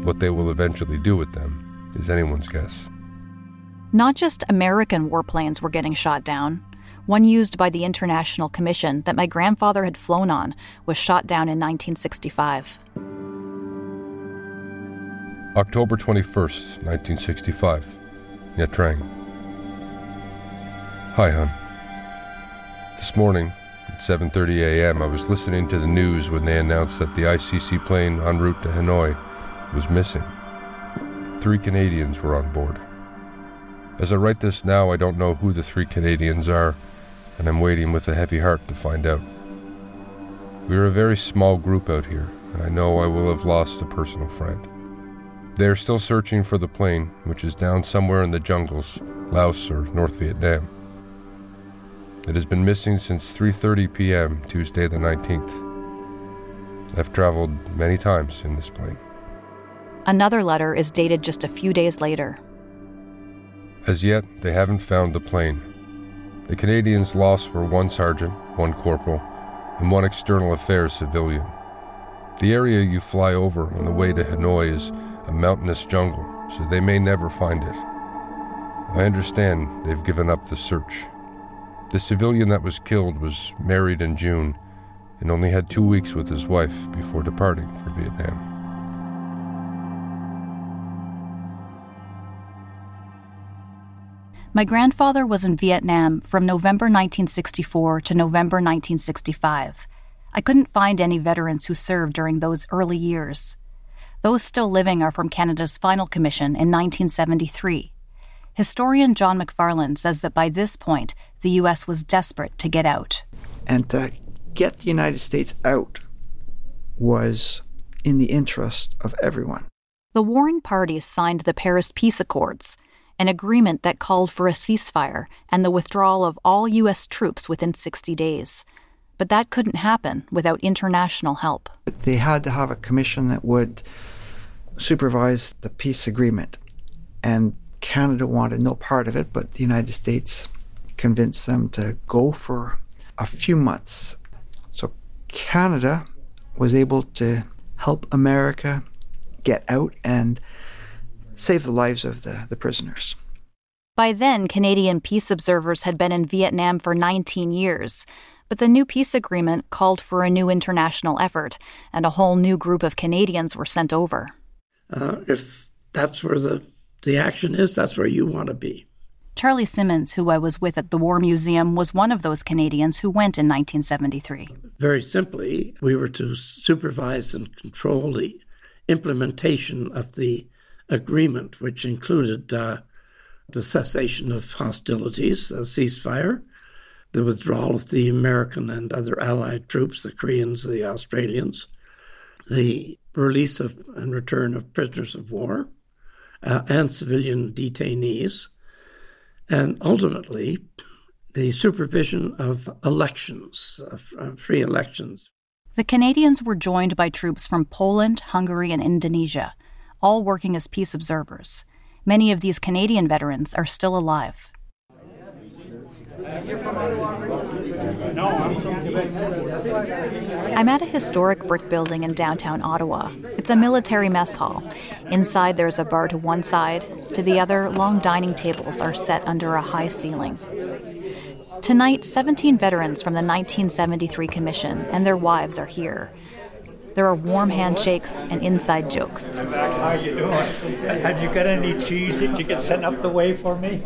What they will eventually do with them is anyone's guess. Not just American warplanes were getting shot down. One used by the International Commission that my grandfather had flown on was shot down in 1965. October 21st, 1965, Nha Trang. Hi, hon. This morning, at 7:30 a.m., I was listening to the news when they announced that the ICC plane en route to Hanoi was missing. Three Canadians were on board. As I write this now, I don't know who the three Canadians are, and I'm waiting with a heavy heart to find out. We are a very small group out here, and I know I will have lost a personal friend. They are still searching for the plane, which is down somewhere in the jungles, Laos or North Vietnam. It has been missing since 3:30 p.m. Tuesday the 19th. I've traveled many times in this plane. Another letter is dated just a few days later. As yet, they haven't found the plane. The Canadians lost were one sergeant, one corporal, and one external affairs civilian. The area you fly over on the way to Hanoi is a mountainous jungle, so they may never find it. I understand they've given up the search. The civilian that was killed was married in June and only had two weeks with his wife before departing for Vietnam. My grandfather was in Vietnam from November 1964 to November 1965. I couldn't find any veterans who served during those early years. Those still living are from Canada's Final Commission in 1973. Historian John McFarlane says that by this point, the U.S. was desperate to get out. And to get the United States out was in the interest of everyone. The warring parties signed the Paris Peace Accords, an agreement that called for a ceasefire and the withdrawal of all U.S. troops within 60 days. But that couldn't happen without international help. They had to have a commission that would supervise the peace agreement. And Canada wanted no part of it, but the United States convinced them to go for a few months. So Canada was able to help America get out and save the lives of the, the prisoners. By then, Canadian peace observers had been in Vietnam for 19 years, but the new peace agreement called for a new international effort, and a whole new group of Canadians were sent over. Uh, if that's where the, the action is, that's where you want to be. Charlie Simmons, who I was with at the War Museum, was one of those Canadians who went in 1973. Very simply, we were to supervise and control the implementation of the agreement, which included uh, the cessation of hostilities, a ceasefire, the withdrawal of the American and other allied troops, the Koreans, the Australians, the release of and return of prisoners of war uh, and civilian detainees, and ultimately the supervision of elections, of free elections. The Canadians were joined by troops from Poland, Hungary, and Indonesia, all working as peace observers. Many of these Canadian veterans are still alive. I'm at a historic brick building in downtown Ottawa. It's a military mess hall. Inside, there's a bar to one side. To the other, long dining tables are set under a high ceiling. Tonight, 17 veterans from the 1973 Commission and their wives are here. There are warm handshakes and inside jokes. How you doing? Have you got any cheese that you can send up the way for me?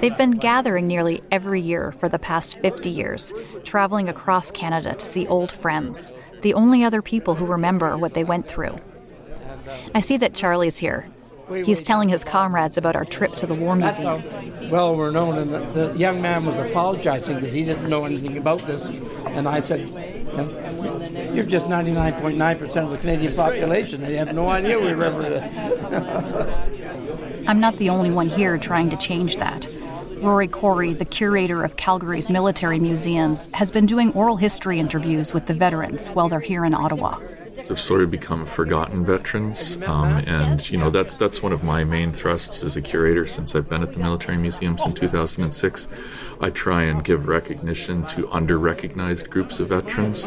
They've been gathering nearly every year for the past 50 years, traveling across Canada to see old friends, the only other people who remember what they went through. I see that Charlie's here. He's telling his comrades about our trip to the War Museum. Well, we're known, and the, the young man was apologizing because he didn't know anything about this. And I said, You're just 99.9% of the Canadian population. They have no idea we remember that. I'm not the only one here trying to change that. Rory Corey, the curator of Calgary's military museums, has been doing oral history interviews with the veterans while they're here in Ottawa have sort of become forgotten veterans, um, and you know that's that's one of my main thrusts as a curator since I've been at the military museums in 2006. I try and give recognition to under-recognized groups of veterans.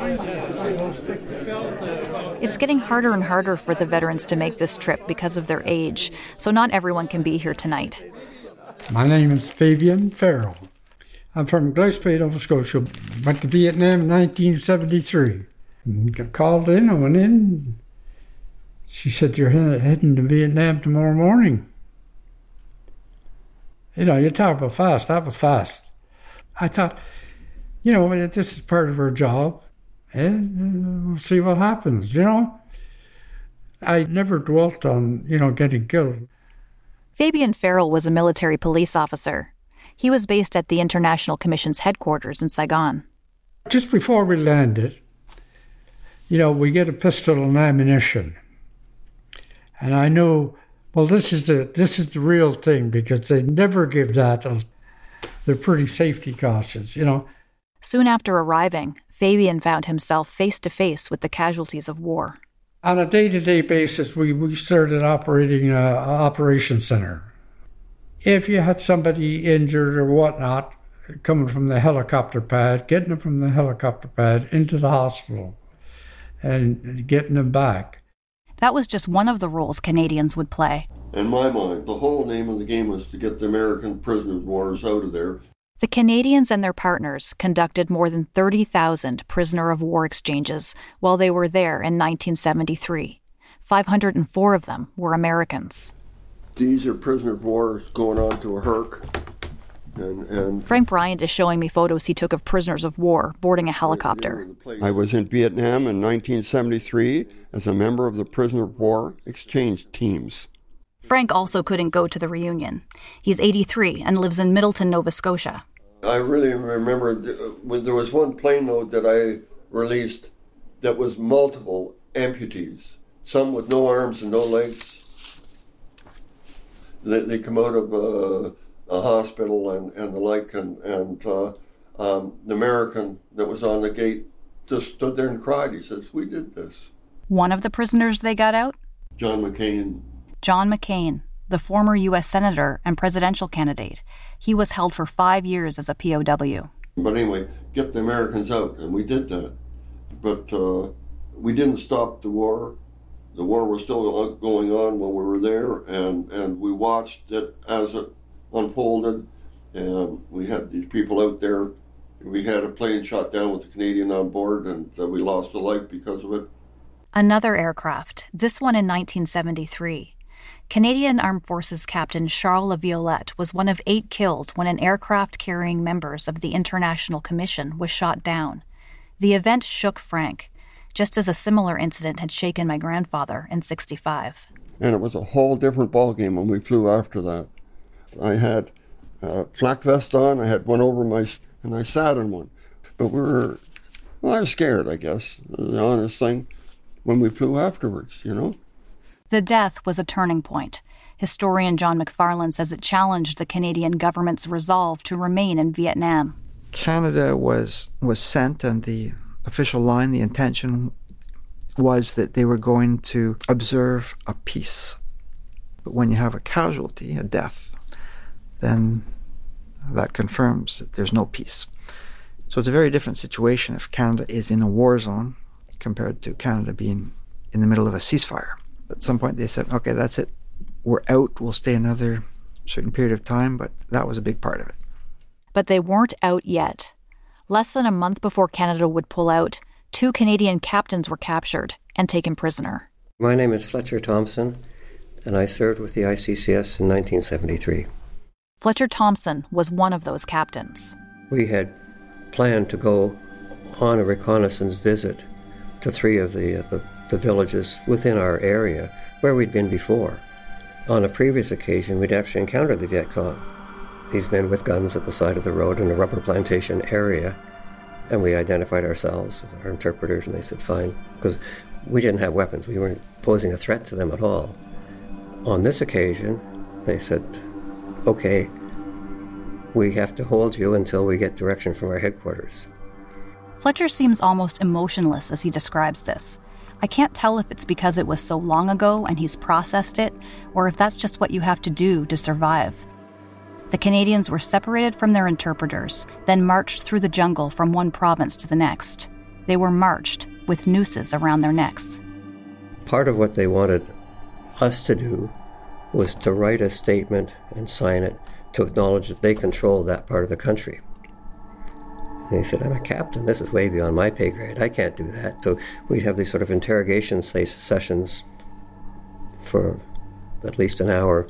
It's getting harder and harder for the veterans to make this trip because of their age, so not everyone can be here tonight. My name is Fabian Farrell. I'm from Gillespie, Nova Scotia. Went to Vietnam in 1973. Mm-hmm. Got called in. I went in. She said, You're heading to Vietnam tomorrow morning. You know, you talk about fast. That was fast. I thought, you know, this is part of her job. And uh, we'll see what happens, you know? I never dwelt on, you know, getting killed. Fabian Farrell was a military police officer. He was based at the International Commission's headquarters in Saigon. Just before we landed, you know, we get a pistol and ammunition. And I knew, well, this is the this is the real thing because they never give that. They're pretty safety cautious, you know. Soon after arriving, Fabian found himself face to face with the casualties of war. On a day to day basis, we, we started operating an operation center. If you had somebody injured or whatnot, coming from the helicopter pad, getting them from the helicopter pad into the hospital, and getting them back. That was just one of the roles Canadians would play. In my mind, the whole name of the game was to get the American prisoners of war out of there. The Canadians and their partners conducted more than 30,000 prisoner of war exchanges while they were there in 1973. 504 of them were Americans. These are prisoner of war going on to a Herc. And, and Frank Bryant is showing me photos he took of prisoners of war boarding a helicopter. I was in Vietnam in 1973 as a member of the prisoner of war exchange teams. Frank also couldn't go to the reunion. He's 83 and lives in Middleton, Nova Scotia. I really remember there was one plane load that I released that was multiple amputees, some with no arms and no legs. They, they come out of uh, a hospital and, and the like, and, and uh, um, the American that was on the gate just stood there and cried. He says, We did this. One of the prisoners they got out? John McCain. John McCain, the former U.S. Senator and presidential candidate. He was held for five years as a POW. But anyway, get the Americans out, and we did that. But uh, we didn't stop the war. The war was still going on while we were there, and, and we watched it as it unfolded. And we had these people out there. We had a plane shot down with a Canadian on board, and uh, we lost a life because of it. Another aircraft, this one in 1973. Canadian Armed Forces Captain Charles Laviolette was one of eight killed when an aircraft carrying members of the International Commission was shot down. The event shook Frank, just as a similar incident had shaken my grandfather in 65. And it was a whole different ballgame when we flew after that. I had a flak vest on. I had one over my, and I sat in one. But we were, well, I was scared, I guess, the honest thing, when we flew afterwards, you know? The death was a turning point. Historian John McFarlane says it challenged the Canadian government's resolve to remain in Vietnam. Canada was was sent, and the official line, the intention was that they were going to observe a peace. But when you have a casualty, a death, then that confirms that there's no peace. So it's a very different situation if Canada is in a war zone compared to Canada being in the middle of a ceasefire. At some point, they said, okay, that's it. We're out. We'll stay another certain period of time, but that was a big part of it. But they weren't out yet. Less than a month before Canada would pull out, two Canadian captains were captured and taken prisoner. My name is Fletcher Thompson, and I served with the ICCS in 1973. Fletcher Thompson was one of those captains. We had planned to go on a reconnaissance visit to three of the, uh, the, the villages within our area where we'd been before. On a previous occasion, we'd actually encountered the Viet Cong, these men with guns at the side of the road in a rubber plantation area. And we identified ourselves with our interpreters, and they said, fine, because we didn't have weapons. We weren't posing a threat to them at all. On this occasion, they said, okay, we have to hold you until we get direction from our headquarters. Fletcher seems almost emotionless as he describes this. I can't tell if it's because it was so long ago and he's processed it, or if that's just what you have to do to survive. The Canadians were separated from their interpreters, then marched through the jungle from one province to the next. They were marched with nooses around their necks. Part of what they wanted us to do was to write a statement and sign it to acknowledge that they controlled that part of the country. And he said, I'm a captain. This is way beyond my pay grade. I can't do that. So we'd have these sort of interrogation sessions for at least an hour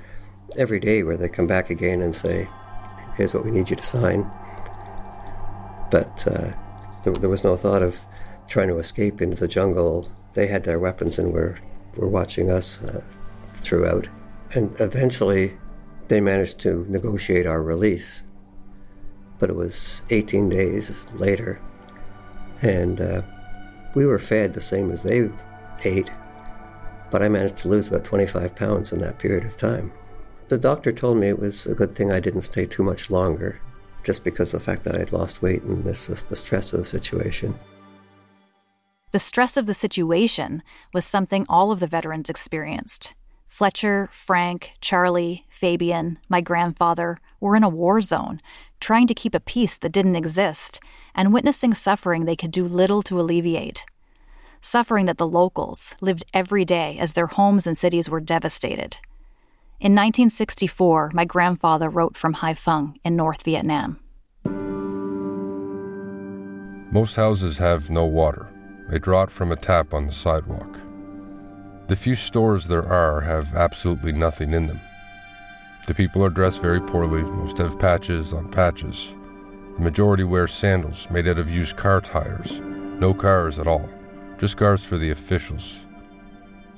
every day where they come back again and say, here's what we need you to sign. But uh, there, there, was no thought of trying to escape into the jungle. They had their weapons and were, were watching us uh, throughout. And eventually, they managed to negotiate our release but it was 18 days later. And uh, we were fed the same as they ate, but I managed to lose about 25 pounds in that period of time. The doctor told me it was a good thing I didn't stay too much longer, just because of the fact that I'd lost weight and this, this the stress of the situation. The stress of the situation was something all of the veterans experienced. Fletcher, Frank, Charlie, Fabian, my grandfather were in a war zone, trying to keep a peace that didn't exist, and witnessing suffering they could do little to alleviate. Suffering that the locals lived every day as their homes and cities were devastated. In 1964, my grandfather wrote from Haiphong in North Vietnam. Most houses have no water. They draw it from a tap on the sidewalk. The few stores there are have absolutely nothing in them. The people are dressed very poorly, most have patches on patches. The majority wear sandals made out of used car tires. No cars at all, just cars for the officials.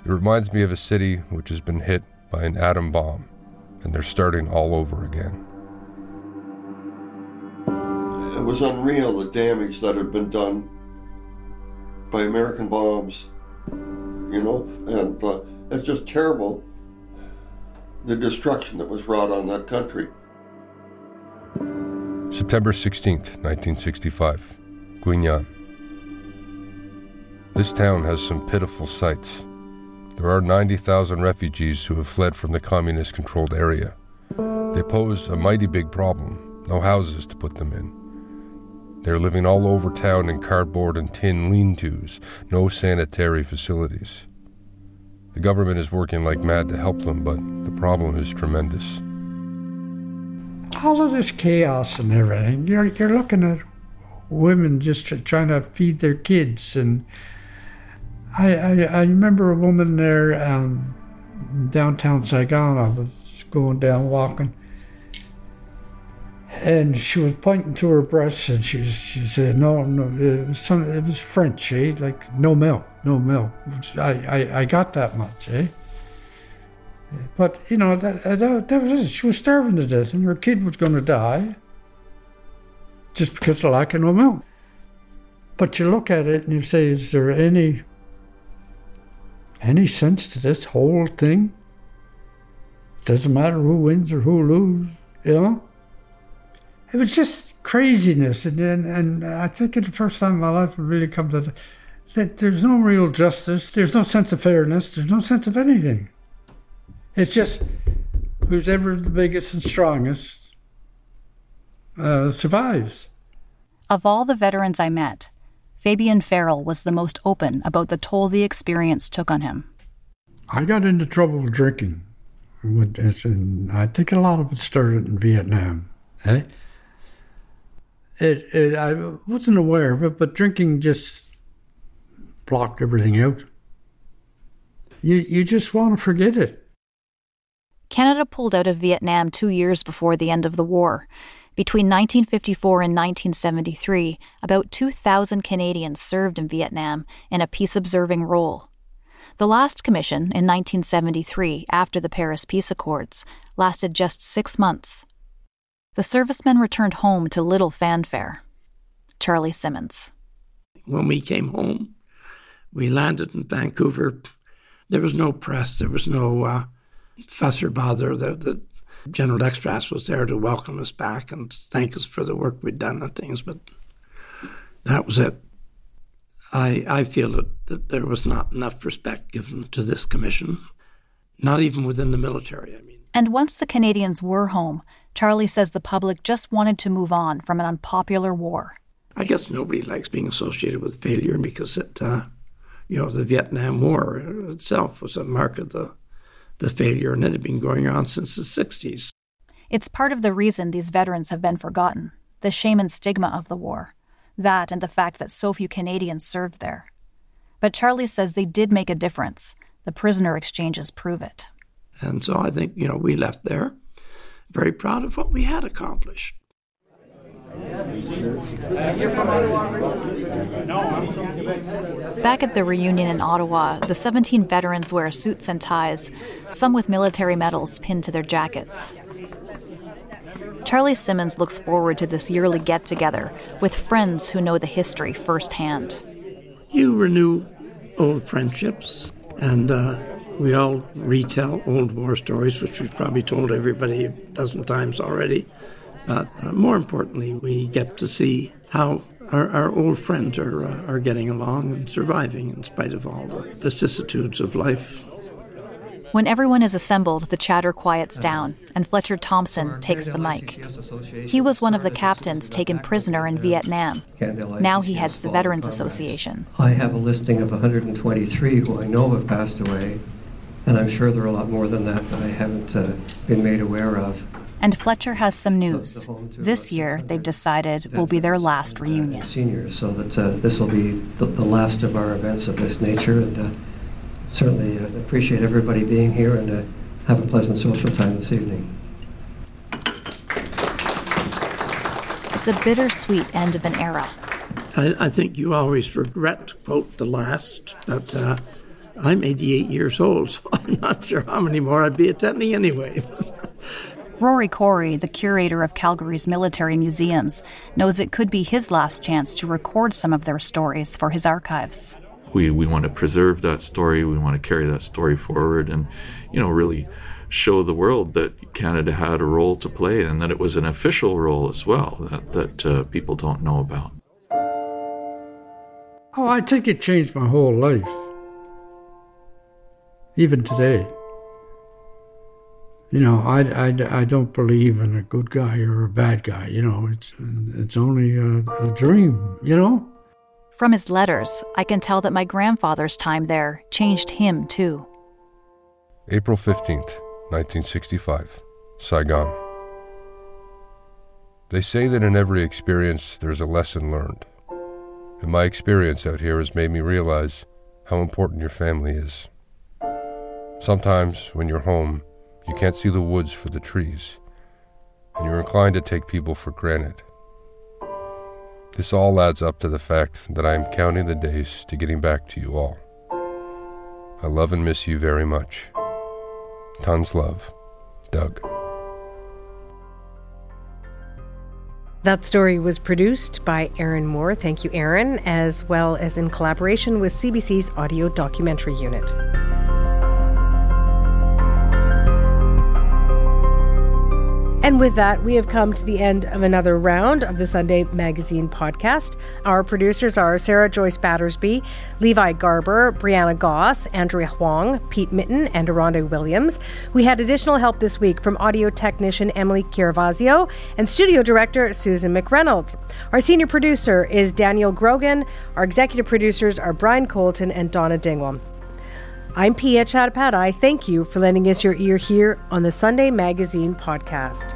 It reminds me of a city which has been hit by an atom bomb, and they're starting all over again. It was unreal the damage that had been done by American bombs, you know, and uh, it's just terrible the destruction that was wrought on that country. September 16th, 1965, Quy Nhon. This town has some pitiful sights. There are 90,000 refugees who have fled from the communist controlled area. They pose a mighty big problem no houses to put them in. They're living all over town in cardboard and tin lean tos, no sanitary facilities. The government is working like mad to help them, but the problem is tremendous. All of this chaos and everything, you're, you're looking at women just trying to feed their kids. And I, I, I remember a woman there um, downtown Saigon. I was going down walking and she was pointing to her breasts and she she said no no it was some it was French eh? Like no milk no milk. I I, I got that much eh? But you know that, that that was it. She was starving to death and her kid was going to die just because of lack of no milk. But you look at it and you say is there any any sense to this whole thing? Doesn't matter who wins or who loses, you know? It was just craziness. And, and, and I think it's the first time in my life I really come to that there's no real justice, there's no sense of fairness, there's no sense of anything. It's just who's ever the biggest and strongest uh, survives. Of all the veterans I met, Fabian Farrell was the most open about the toll the experience took on him. I got into trouble with drinking. And I think a lot of it started in Vietnam. Eh? It, it, I wasn't aware of it, but drinking just blocked everything out. You, you just want to forget it. Canada pulled out of Vietnam two years before the end of the war. Between 1954 and 1973, about 2,000 Canadians served in Vietnam in a peace observing role. The last commission, in 1973, after the Paris Peace Accords, lasted just six months. The servicemen returned home to little fanfare. Charlie Simmons. When we came home, we landed in Vancouver. There was no press, there was no uh, fuss or bother. The, the General Dextraze was there to welcome us back and thank us for the work we'd done and things, but that was it. I, I feel that, that there was not enough respect given to this commission, not even within the military, I mean. And once the Canadians were home, Charlie says the public just wanted to move on from an unpopular war. I guess nobody likes being associated with failure because it, uh, you know, the Vietnam War itself was a mark of the, the failure, and it had been going on since the 60s. It's part of the reason these veterans have been forgotten the shame and stigma of the war. That and the fact that so few Canadians served there. But Charlie says they did make a difference. The prisoner exchanges prove it. And so I think, you know, we left there very proud of what we had accomplished. Back at the reunion in Ottawa, the 17 veterans wear suits and ties, some with military medals pinned to their jackets. Charlie Simmons looks forward to this yearly get together with friends who know the history firsthand. You renew old friendships, and uh, we all retell old war stories, which we've probably told everybody a dozen times already. But uh, more importantly, we get to see how our, our old friends are, uh, are getting along and surviving in spite of all the vicissitudes of life. When everyone is assembled, the chatter quiets down, and Fletcher Thompson takes the mic. He was one of the captains taken prisoner in Vietnam. Now he heads the Veterans Association. I have a listing of 123 who I know have passed away, and I'm sure there are a lot more than that that I haven't uh, been made aware of. And Fletcher has some news. This year, they've decided will be their last reunion. Seniors, so that uh, this will be the, the, last of our events of this nature, and uh, certainly uh, appreciate everybody being here and uh, have a pleasant social time this evening. It's a bittersweet end of an era. I, I think you always regret to quote the last, but uh, I'm 88 years old, so I'm not sure how many more I'd be attending anyway. Rory Cory, the curator of Calgary's military museums, knows it could be his last chance to record some of their stories for his archives. We, we want to preserve that story, we want to carry that story forward, and, you know, really show the world that Canada had a role to play and that it was an official role as well that, that uh, people don't know about. Oh, I think it changed my whole life, even today. You know, I, I, I don't believe in a good guy or a bad guy. You know, it's it's only a, a dream. You know. From his letters, I can tell that my grandfather's time there changed him too. April 15th, 1965, Saigon. They say that in every experience there's a lesson learned. And my experience out here has made me realize how important your family is. Sometimes, when you're home, you can't see the woods for the trees, and you're inclined to take people for granted. This all adds up to the fact that I am counting the days to getting back to you all. I love and miss you very much. Tons love, Doug. That story was produced by Aaron Moore. Thank you, Aaron, as well as in collaboration with CBC's Audio Documentary Unit. And with that, we have come to the end of another round of the Sunday Magazine podcast. Our producers are Sarah Joyce Battersby, Levi Garber, Brianna Goss, Andrea Huang, Pete Mitten, and Aronda Williams. We had additional help this week from audio technician Emily Chiaravazio and studio director Susan McReynolds. Our senior producer is Daniel Grogan. Our executive producers are Brian Colton and Dawna Dingwall. I'm Piya Chattopadhyay. Thank you for lending us your ear here on the Sunday Magazine podcast.